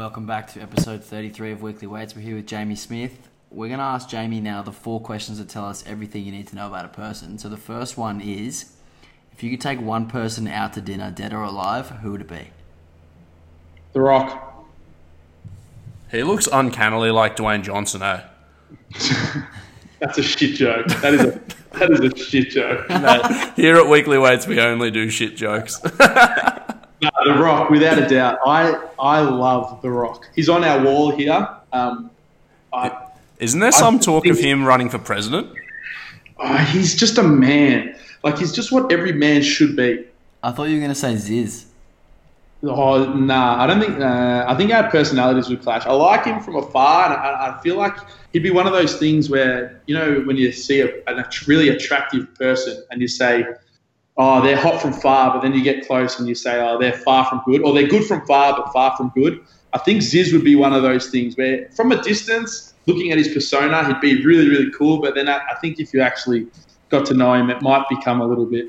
Welcome back to episode 33 of Weekly Weights. We're here with Jamie Smith. We're going to ask Jamie now the four questions that tell us everything you need to know about a person. So the first one is if you could take one person out to dinner, dead or alive, who would it be? The Rock. He looks uncannily like Dwayne Johnson, eh? That's a shit joke. That is a that is a shit joke. Here at Weekly Weights, we only do shit jokes. No, the Rock, without a doubt. I I love the Rock. He's on our wall here. Um, I, Isn't there some I talk of him running for president? oh, he's just a man. Like he's just what every man should be. I thought you were going to say Zyzz. Oh nah, I don't think. Uh, I think our personalities would clash. I like him from afar, and I, I feel like he'd be one of those things where you know when you see a, a really attractive person and you say, "Oh, they're hot from far," but then you get close and you say, "Oh, they're far from good," or "They're good from far but far from good." I think Zyzz would be one of those things where, from a distance, looking at his persona, he'd be really, really cool. But then I, I think if you actually got to know him, it might become a little bit.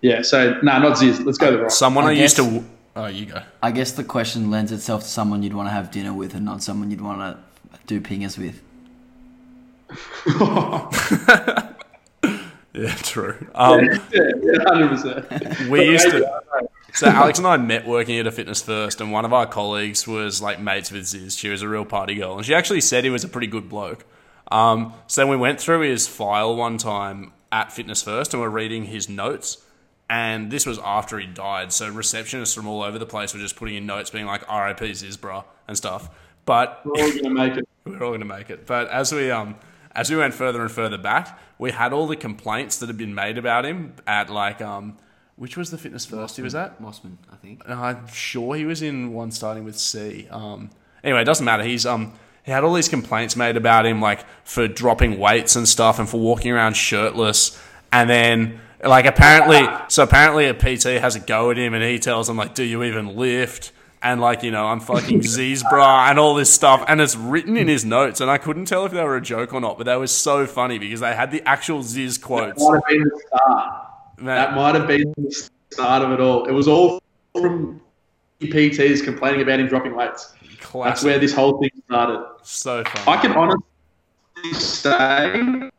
Yeah, so nah, not Zyzz. Let's go to the Rock. Someone I, I used to. Oh, you go. I guess the question lends itself to someone you'd want to have dinner with and not someone you'd want to do pingers with. Yeah, true. Um, yeah, hundred percent. we used to. So Alex and I met working at a fitness first, and one of our colleagues was like mates with Zyzz. She was a real party girl, and she actually said he was a pretty good bloke. Um, so we went through his file one time at Fitness First, and we're reading his notes. And this was after he died, so receptionists from all over the place were just putting in notes, being like "R.I.P. Zyzz, bruh" and stuff. But We're all gonna make it. we're all going to make it. But as we um as we went further and further back, we had all the complaints that had been made about him at like um which was the fitness first he was at. Mosman, I think. I'm sure he was in one starting with C. Um, anyway, it doesn't matter. He's um he had all these complaints made about him, like for dropping weights and stuff, and for walking around shirtless. And then, like, apparently, so apparently a PT has a go at him, and he tells him like, "Do you even lift?" And like, you know, I'm fucking Z's bra and all this stuff, and it's written in his notes, and I couldn't tell if they were a joke or not, but they were so funny because they had the actual Zyzz quotes. Might have been the start. Man, That might have been the start of it all. It was all from PTs complaining about him dropping weights. That's where this whole thing started. so funny. I can honestly say,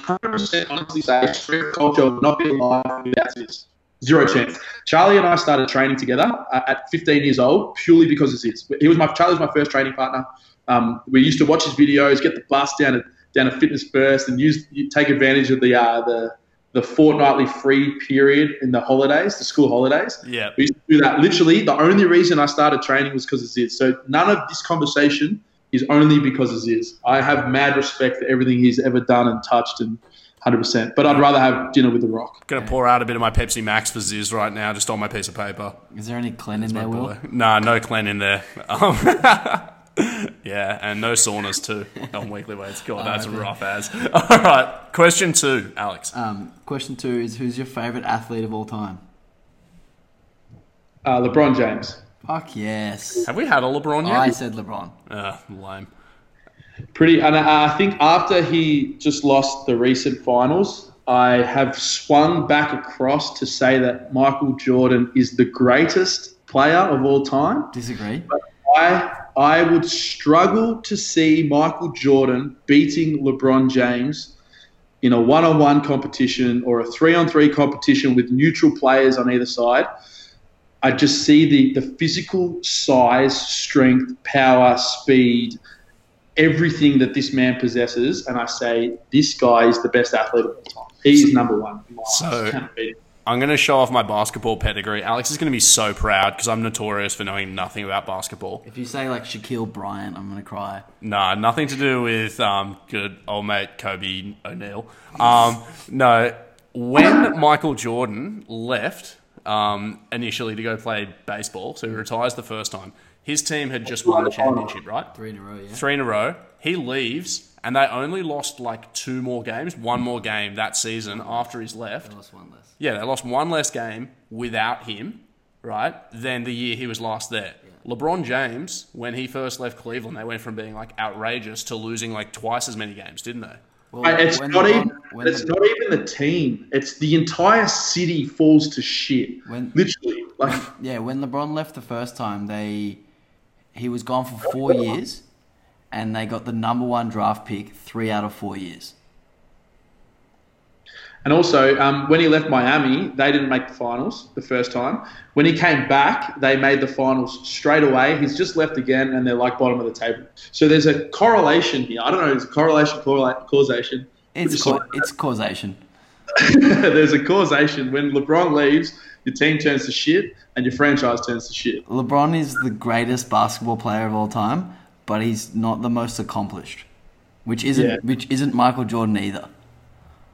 100% honestly say, strength culture would not be alive without this. Zero chance. Charlie and I started training together uh, at 15 years old purely because of this. He was my Charlie was my first training partner. Um, we used to watch his videos, get the bus down at down at Fitness First, and use take advantage of the uh, the the fortnightly free period in the holidays, the school holidays. yeah. We used to do that. Literally, the only reason I started training was because of Zyzz. So none of this conversation is only because of Zyzz. I have mad respect for everything he's ever done and touched, and 100%. But I'd rather have dinner with The Rock. Gonna pour out a bit of my Pepsi Max for Zyzz right now, just on my piece of paper. Is there any Clen in there, Will? Boy. Nah, no Clen in there. Um, yeah, and no saunas too on weekly weights. God, that's rough as. All right, question two, Alex. Um, question two is Who's your favourite athlete of all time? Uh, LeBron James. Fuck yes. Have we had a LeBron yet? I said LeBron. Uh, lame. Pretty, and I, I think after he just lost the recent finals, I have swung back across to say that Michael Jordan is the greatest player of all time. Disagree. I I would struggle to see Michael Jordan beating LeBron James in a one-on-one competition or a three-on-three competition with neutral players on either side. I just see the the physical size, strength, power, speed, everything that this man possesses, and I say this guy is the best athlete of all time. He is number one. in. So- Can't beat him. I'm going to show off my basketball pedigree. Alex is going to be so proud because I'm notorious for knowing nothing about basketball. If you say like Shaquille Bryant, I'm gonna cry. Nah, nothing to do with um, good old mate Kobe O'Neill. Um, no, when Michael Jordan left um, initially to go play baseball, so he retires the first time, his team had just won the championship, right? Three in a row, yeah. Three in a row. He leaves, and they only lost like two more games, one more game that season after he's left. I lost one less. Yeah, they lost one less game without him, right, than the year he was last there. LeBron James, when he first left Cleveland, they went from being like outrageous to losing like twice as many games, didn't they? Well, It's not LeBron- even. It's Le- not even the team. It's the entire city falls to shit. When- Literally, like Yeah, when LeBron left the first time, they he was gone for four years, and they got the number one draft pick three out of four years. And also, um, when he left Miami, they didn't make the finals the first time. When he came back, they made the finals straight away. He's just left again, and they're like bottom of the table. So there's a correlation here. I don't know. A correlation, correla- causation. It's ca- it's causation. there's a causation. When LeBron leaves, your team turns to shit, and your franchise turns to shit. LeBron is the greatest basketball player of all time, but he's not the most accomplished, which isn't Yeah. which isn't Michael Jordan either.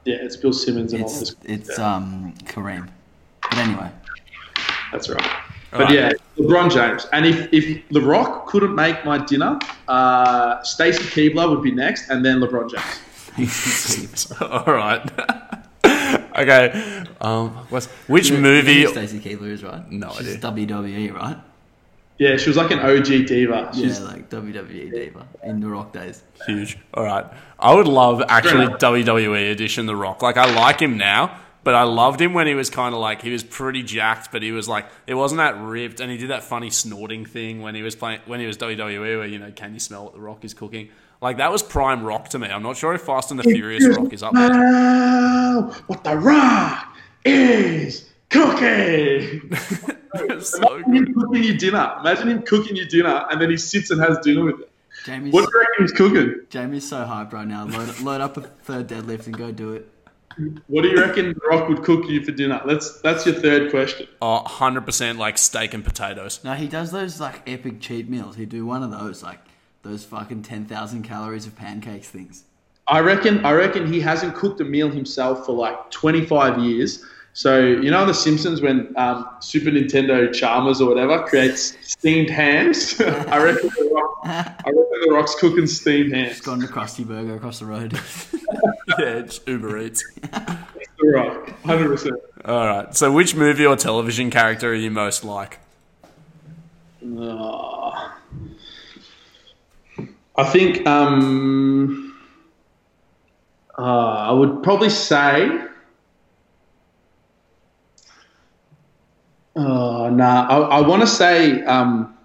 Yeah, it's Bill Simmons and all It's this. it's yeah, um Kareem. But anyway, that's right. All But right. yeah, LeBron James. And if, if The Rock couldn't make my dinner, uh, Stacy Keibler would be next, and then LeBron James. All right. okay. Um, what's, which movie? Stacy Keibler is right. No She's idea. WWE, right? Yeah, she was like an OG diva. She's, Yeah, like WWE diva in the Rock days. Huge. All right. I would love actually. WWE edition The Rock. Like I like him now, but I loved him when he was kind of like he was pretty jacked, but he was like it wasn't that ripped, and he did that funny snorting thing when he was playing when he was WWE, where you know can you smell what The Rock is cooking? Like that was prime Rock to me. I'm not sure if Fast and the Furious Rock is up there. Wow, what The Rock is cooking. so Imagine good. him cooking you dinner. Imagine him cooking you dinner, and then he sits and has dinner with it. Jamie's What do you reckon he's cooking? Jamie's so hyped right now. Load, load up a third deadlift and go do it. What do you reckon The Rock would cook you for dinner? That's that's your third question. Oh, 100% like steak and potatoes. No, he does those like epic cheat meals. He'd do one of those, like those fucking ten thousand calories of pancakes things. I reckon I reckon he hasn't cooked a meal himself for like 25 years. So you know on The Simpsons when um, Super Nintendo Chalmers or whatever creates steamed hams. I reckon the Rock, I reckon the Rock's cooking steamed hams. Gone to Krusty Burger across the road. yeah, it's Uber Eats. The Rock, 100. percent All right. So, which movie or television character are you most like? I think um, uh, I would probably say. Oh, nah. I, I want to say um,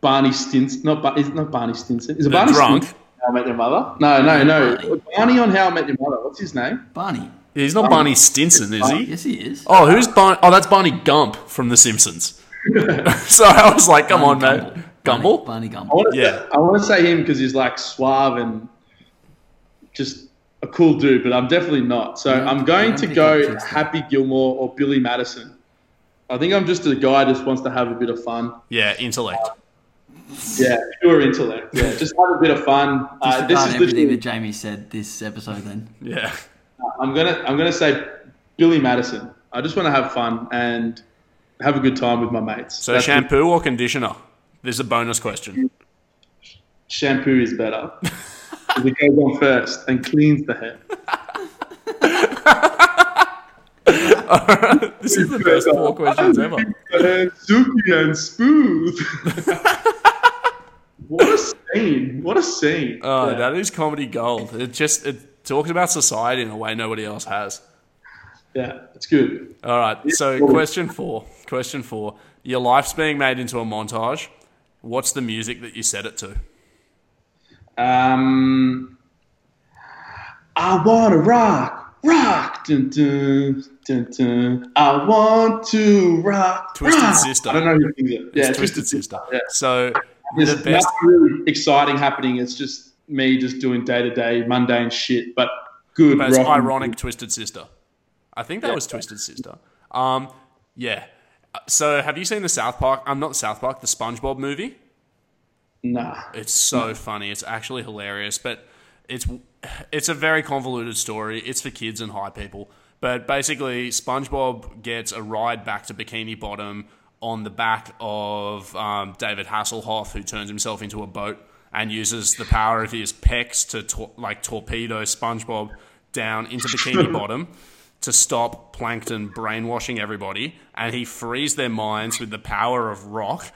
Barney Stinson. Not, Bar- is not Barney Stinson. Is it Barney drunk? Stinson? How I Met Your Mother? No, no, no. Barney. Barney on How I Met Your Mother. What's his name? Barney. Yeah, he's not Barney Stinson, is he? Yes, he is. Oh, who's Barney? Oh, that's Barney Gump from The Simpsons. so I was like, come on, Barney man. Gumble. Gumble? Barney I Gumble. want to Yeah. I want to say him because he's like suave and just a cool dude, but I'm definitely not. So You don't- I'm going to go pick up chicks, though. Happy Gilmore or Billy Madison. I think I'm just a guy who just wants to have a bit of fun. Yeah, intellect. Yeah, pure intellect. Yeah, just have a bit of fun. Uh, this Disregard is everything that Jamie said this episode. Then Yeah. I'm gonna I'm gonna say Billy Madison. I just want to have fun and have a good time with my mates. So, That's it. shampoo or conditioner? This is a bonus question. shampoo is better. it goes on first and cleans the hair. This is the best four questions ever. Silky and smooth. What a scene! What a scene! Oh, Yeah. that is comedy gold. It just it talks about society in a way nobody else has. yeah, it's good. All right. So, question four. Question four. Your life's being made into a montage. What's the music that you set it to? Um, I want to rock, rock, dun, dun, dun, dun. I want to rock, Twisted rock. Sister. I don't know who sings it. Yeah, It's Twisted Sister. Yeah. So, There's the best. nothing really exciting happening. It's just me just doing day to day mundane shit, but good. But it's ironic Twisted Sister. I think that Yeah. was Twisted Sister. Um, yeah. So, have you seen the South Park? I'm not South Park, the SpongeBob movie. Nah. It's so funny. It's actually hilarious, but it's it's a very convoluted story. It's for kids and high people. But basically, SpongeBob gets a ride back to Bikini Bottom on the back of um, David Hasselhoff, who turns himself into a boat and uses the power of his pecs to tor- like torpedo SpongeBob down into Bikini Bottom to stop Plankton brainwashing everybody, and he frees their minds with the power of rock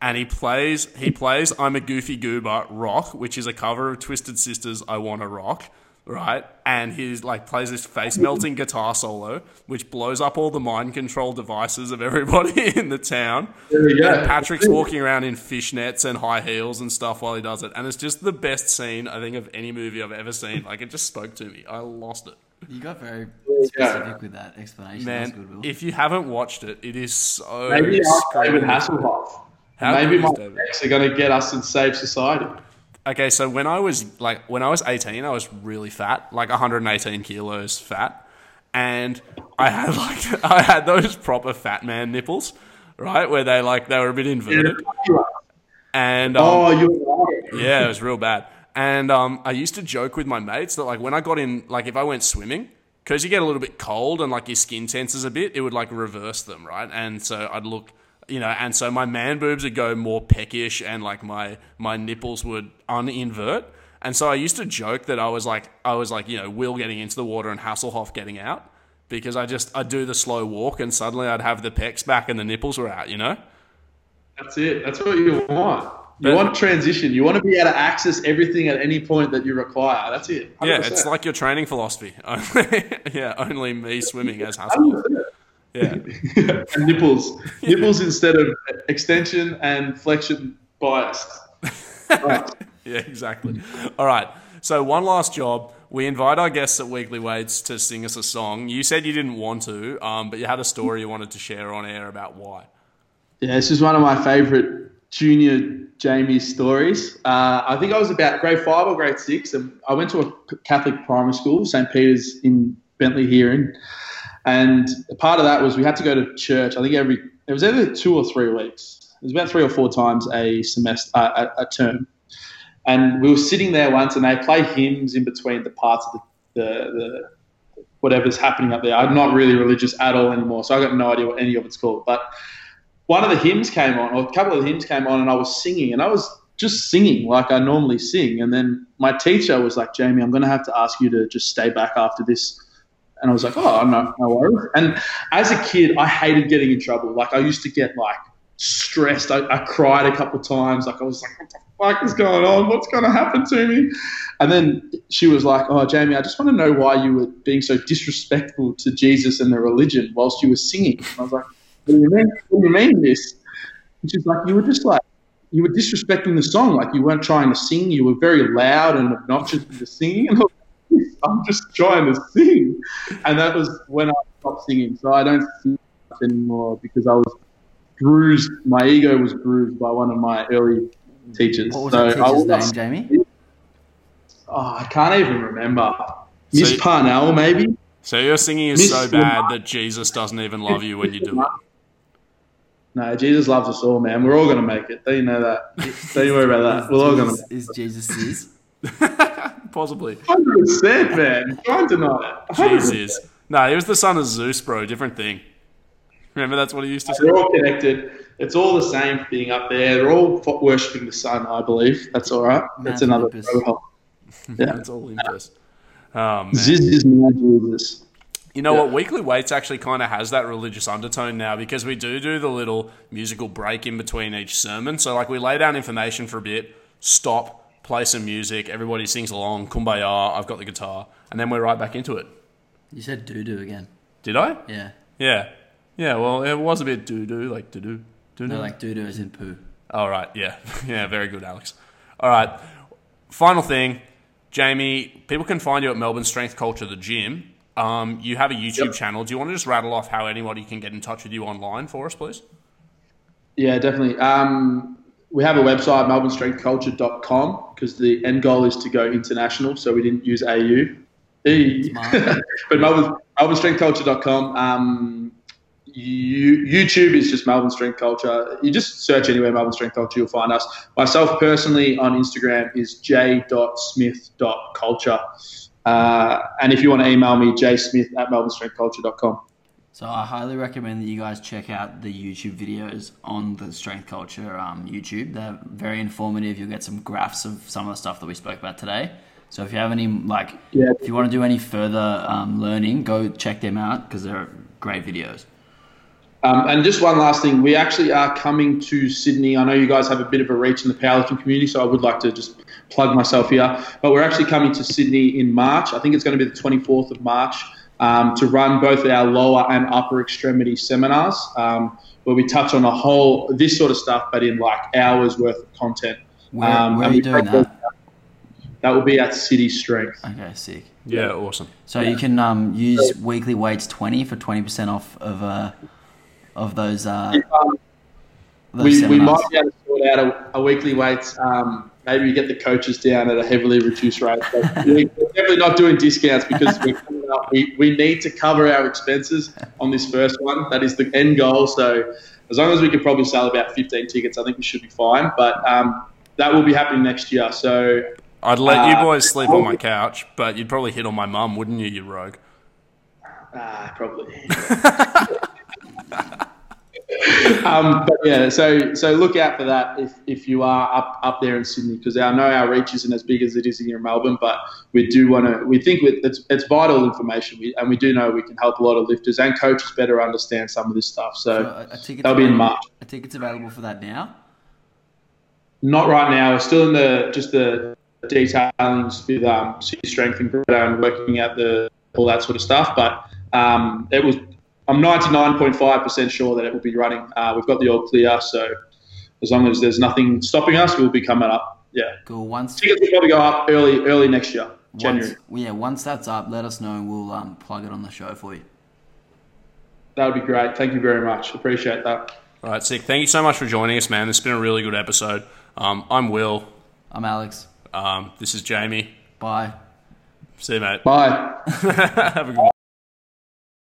and he plays he plays I'm a goofy goober rock, which is a cover of Twisted Sisters I Wanna Rock, right? And he's like plays this face melting guitar solo, which blows up all the mind control devices of everybody in the town. There we go. And Patrick's walking around in fishnets and high heels and stuff while he does it. And it's just the best scene I think of any movie I've ever seen. Like it just spoke to me. I lost it. You got very you specific with that explanation. That's Man, good, Will. if you haven't watched it, it is so Maybe I'll David Hasselhoff. How Maybe my is ex are going to get us and Save Society. Okay, so when I was like when I was 18, I was really fat, like 118 kilos fat, and I had like I had those proper fat man nipples, right, where they like they were a bit inverted, and um, Oh, you're right. yeah, it was real bad. And um, I used to joke with my mates that like when I got in, like if I went swimming, because you get a little bit cold and like your skin tenses a bit, it would like reverse them, right? And so I'd look, you know, and so my man boobs would go more peckish, and like my my nipples would uninvert. And so I used to joke that I was like I was like you know Will getting into the water and Hasselhoff getting out because I just I'd do the slow walk and suddenly I'd have the pecs back and the nipples were out, you know. That's it. That's what you want. You want transition. You want to be able to access everything at any point that you require. That's it. Yeah, 100%. it's like your training philosophy. Yeah, only me swimming as. 100%. Yeah, and nipples. Nipples instead of extension and flexion biased. Right. yeah, exactly. All right. So one last job. We invite our guests at Weekly Weights to sing us a song. You said you didn't want to, um, but you had a story you wanted to share on air about why. Yeah, this is one of my favourite junior Jamie stories. Uh, I think I was about grade five or grade six, and I went to a Catholic primary school, St. Peter's in Bentleigh here, and and part of that was we had to go to church. I think every it was either two or three weeks. It was about three or four times a semester, uh, a, a term. And we were sitting there once, and they play hymns in between the parts of the, the, the whatever's happening up there. I'm not really religious at all anymore, so I got no idea what any of it's called. But one of the hymns came on, or a couple of the hymns came on, and I was singing, and I was just singing like I normally sing. And then my teacher was like, Jamie, I'm going to have to ask you to just stay back after this. And I was like, oh, no, no worries. And as a kid, I hated getting in trouble. Like, I used to get like stressed. I, I cried a couple of times. Like, I was like, what the fuck is going on? What's going to happen to me? And then she was like, oh, Jamie, I just want to know why you were being so disrespectful to Jesus and the religion whilst you were singing. And I was like, what do you mean? What do you mean this? And she's like, you were just like, you were disrespecting the song. Like you weren't trying to sing. You were very loud and obnoxious with the singing. And I was like, I'm just trying to sing. And that was when I stopped singing. So I don't sing anymore because I was bruised. My ego was bruised by one of my early teachers. What was so that I teacher's was- name, Jamie? Oh, I can't even remember. Miss Parnell, maybe. So your singing is Miss so Lamar. bad that Jesus doesn't even love you when you do it. No, Jesus loves us all, man. We're all going to make it. Don't you know that? Don't you worry about that. We're all going to. is Jesus is? Possibly. 100%, man. Don't deny it. 100%. Jesus. No, he was the son of Zeus, bro. Different thing. Remember that's what he used to say? They're all connected. It's all the same thing up there. They're all worshipping the sun, I believe. That's all right. That's Mount another Olympus. rabbit hole. Yeah. That's all Olympus. Oh, man. Zyzz is my Jesus. You know Yeah. what? Weekly Weights actually kind of has that religious undertone now because we do do the little musical break in between each sermon. So, like, we lay down information for a bit, stop, play some music, everybody sings along, kumbaya, I've got the guitar, and then we're right back into it. You said doo doo again. Did I? Yeah. Yeah. Yeah, well, it was a bit doo doo, like doo doo. Doo No, like doo doo as in poo. All right, yeah. Yeah, very good, Alex. All right. Final thing, Jamie, people can find you at Melbourne Strength Culture, the gym. Um, you have a YouTube Yep. channel. Do you want to just rattle off how anybody can get in touch with you online for us, please? Yeah, definitely. Um, we have a website, melbournestrengthculture.com, because the end goal is to go international, so we didn't use AU. E. But Melbourne, melbournestrengthculture.com. Um, you, YouTube is just Melbourne Strength Culture. You just search anywhere Melbourne Strength Culture, you'll find us. Myself personally on Instagram is j.smith.culture. Uh, and if you want to email me, jsmith at melbournestrengthculture.com. So I highly recommend that you guys check out the YouTube videos on the Strength Culture um, YouTube. They're very informative. You'll get some graphs of some of the stuff that we spoke about today. So if you have any like, Yeah. if you want to do any further um, learning, go check them out because they're great videos. Um, and just one last thing, we actually are coming to Sydney. I know you guys have a bit of a reach in the powerlifting community, so I would like to just plug myself here. But we're actually coming to Sydney in March. I think it's going to be the 24th of March um, to run both our lower and upper extremity seminars, um, where we touch on a whole this sort of stuff, but in like hours worth of content. Where, Um, where are you doing break that? That will be at City Strength. Okay, sick. Yeah, awesome. So you can um, use Weekly Weights twenty for twenty percent off of uh, of those. Uh, those we, we might be able to sort out a, a weekly weights. Um, maybe we get the coaches down at a heavily reduced rate. But we're definitely not doing discounts because we're coming up. We, we need to cover our expenses on this first one. That is the end goal. So as long as we can probably sell about 15 tickets, I think we should be fine. But um, that will be happening next year. So I'd let you Uh, boys sleep on my couch, but you'd probably hit on my mum, wouldn't you, you rogue? Ah, probably. um, but yeah, so so look out for that if, if you are up up there in Sydney because I know our reach isn't as big as it is here in Melbourne, but we do want to. We think it's it's vital information, we, and we do know we can help a lot of lifters and coaches better understand some of this stuff. So So a, a ticket's that'll be in March. A ticket's available for that now. Not right now. We're still in the just the detailings with um, strength and and working out the all that sort of stuff. But um, it was. I'm 99.5% sure that it will be running. Uh, we've got the all clear, so as long as there's nothing stopping us, we'll be coming up. Yeah, Cool. Once tickets will probably go up early, early next year, January. Once, yeah, once that's up, let us know and we'll um, plug it on the show for you. That would be great. Thank you very much. Appreciate that. All right, sick. Thank you so much for joining us, man. This has been a really good episode. Um, I'm Will. I'm Alex. Um, this is Jamie. Bye. See you, mate. Bye. Have a good one.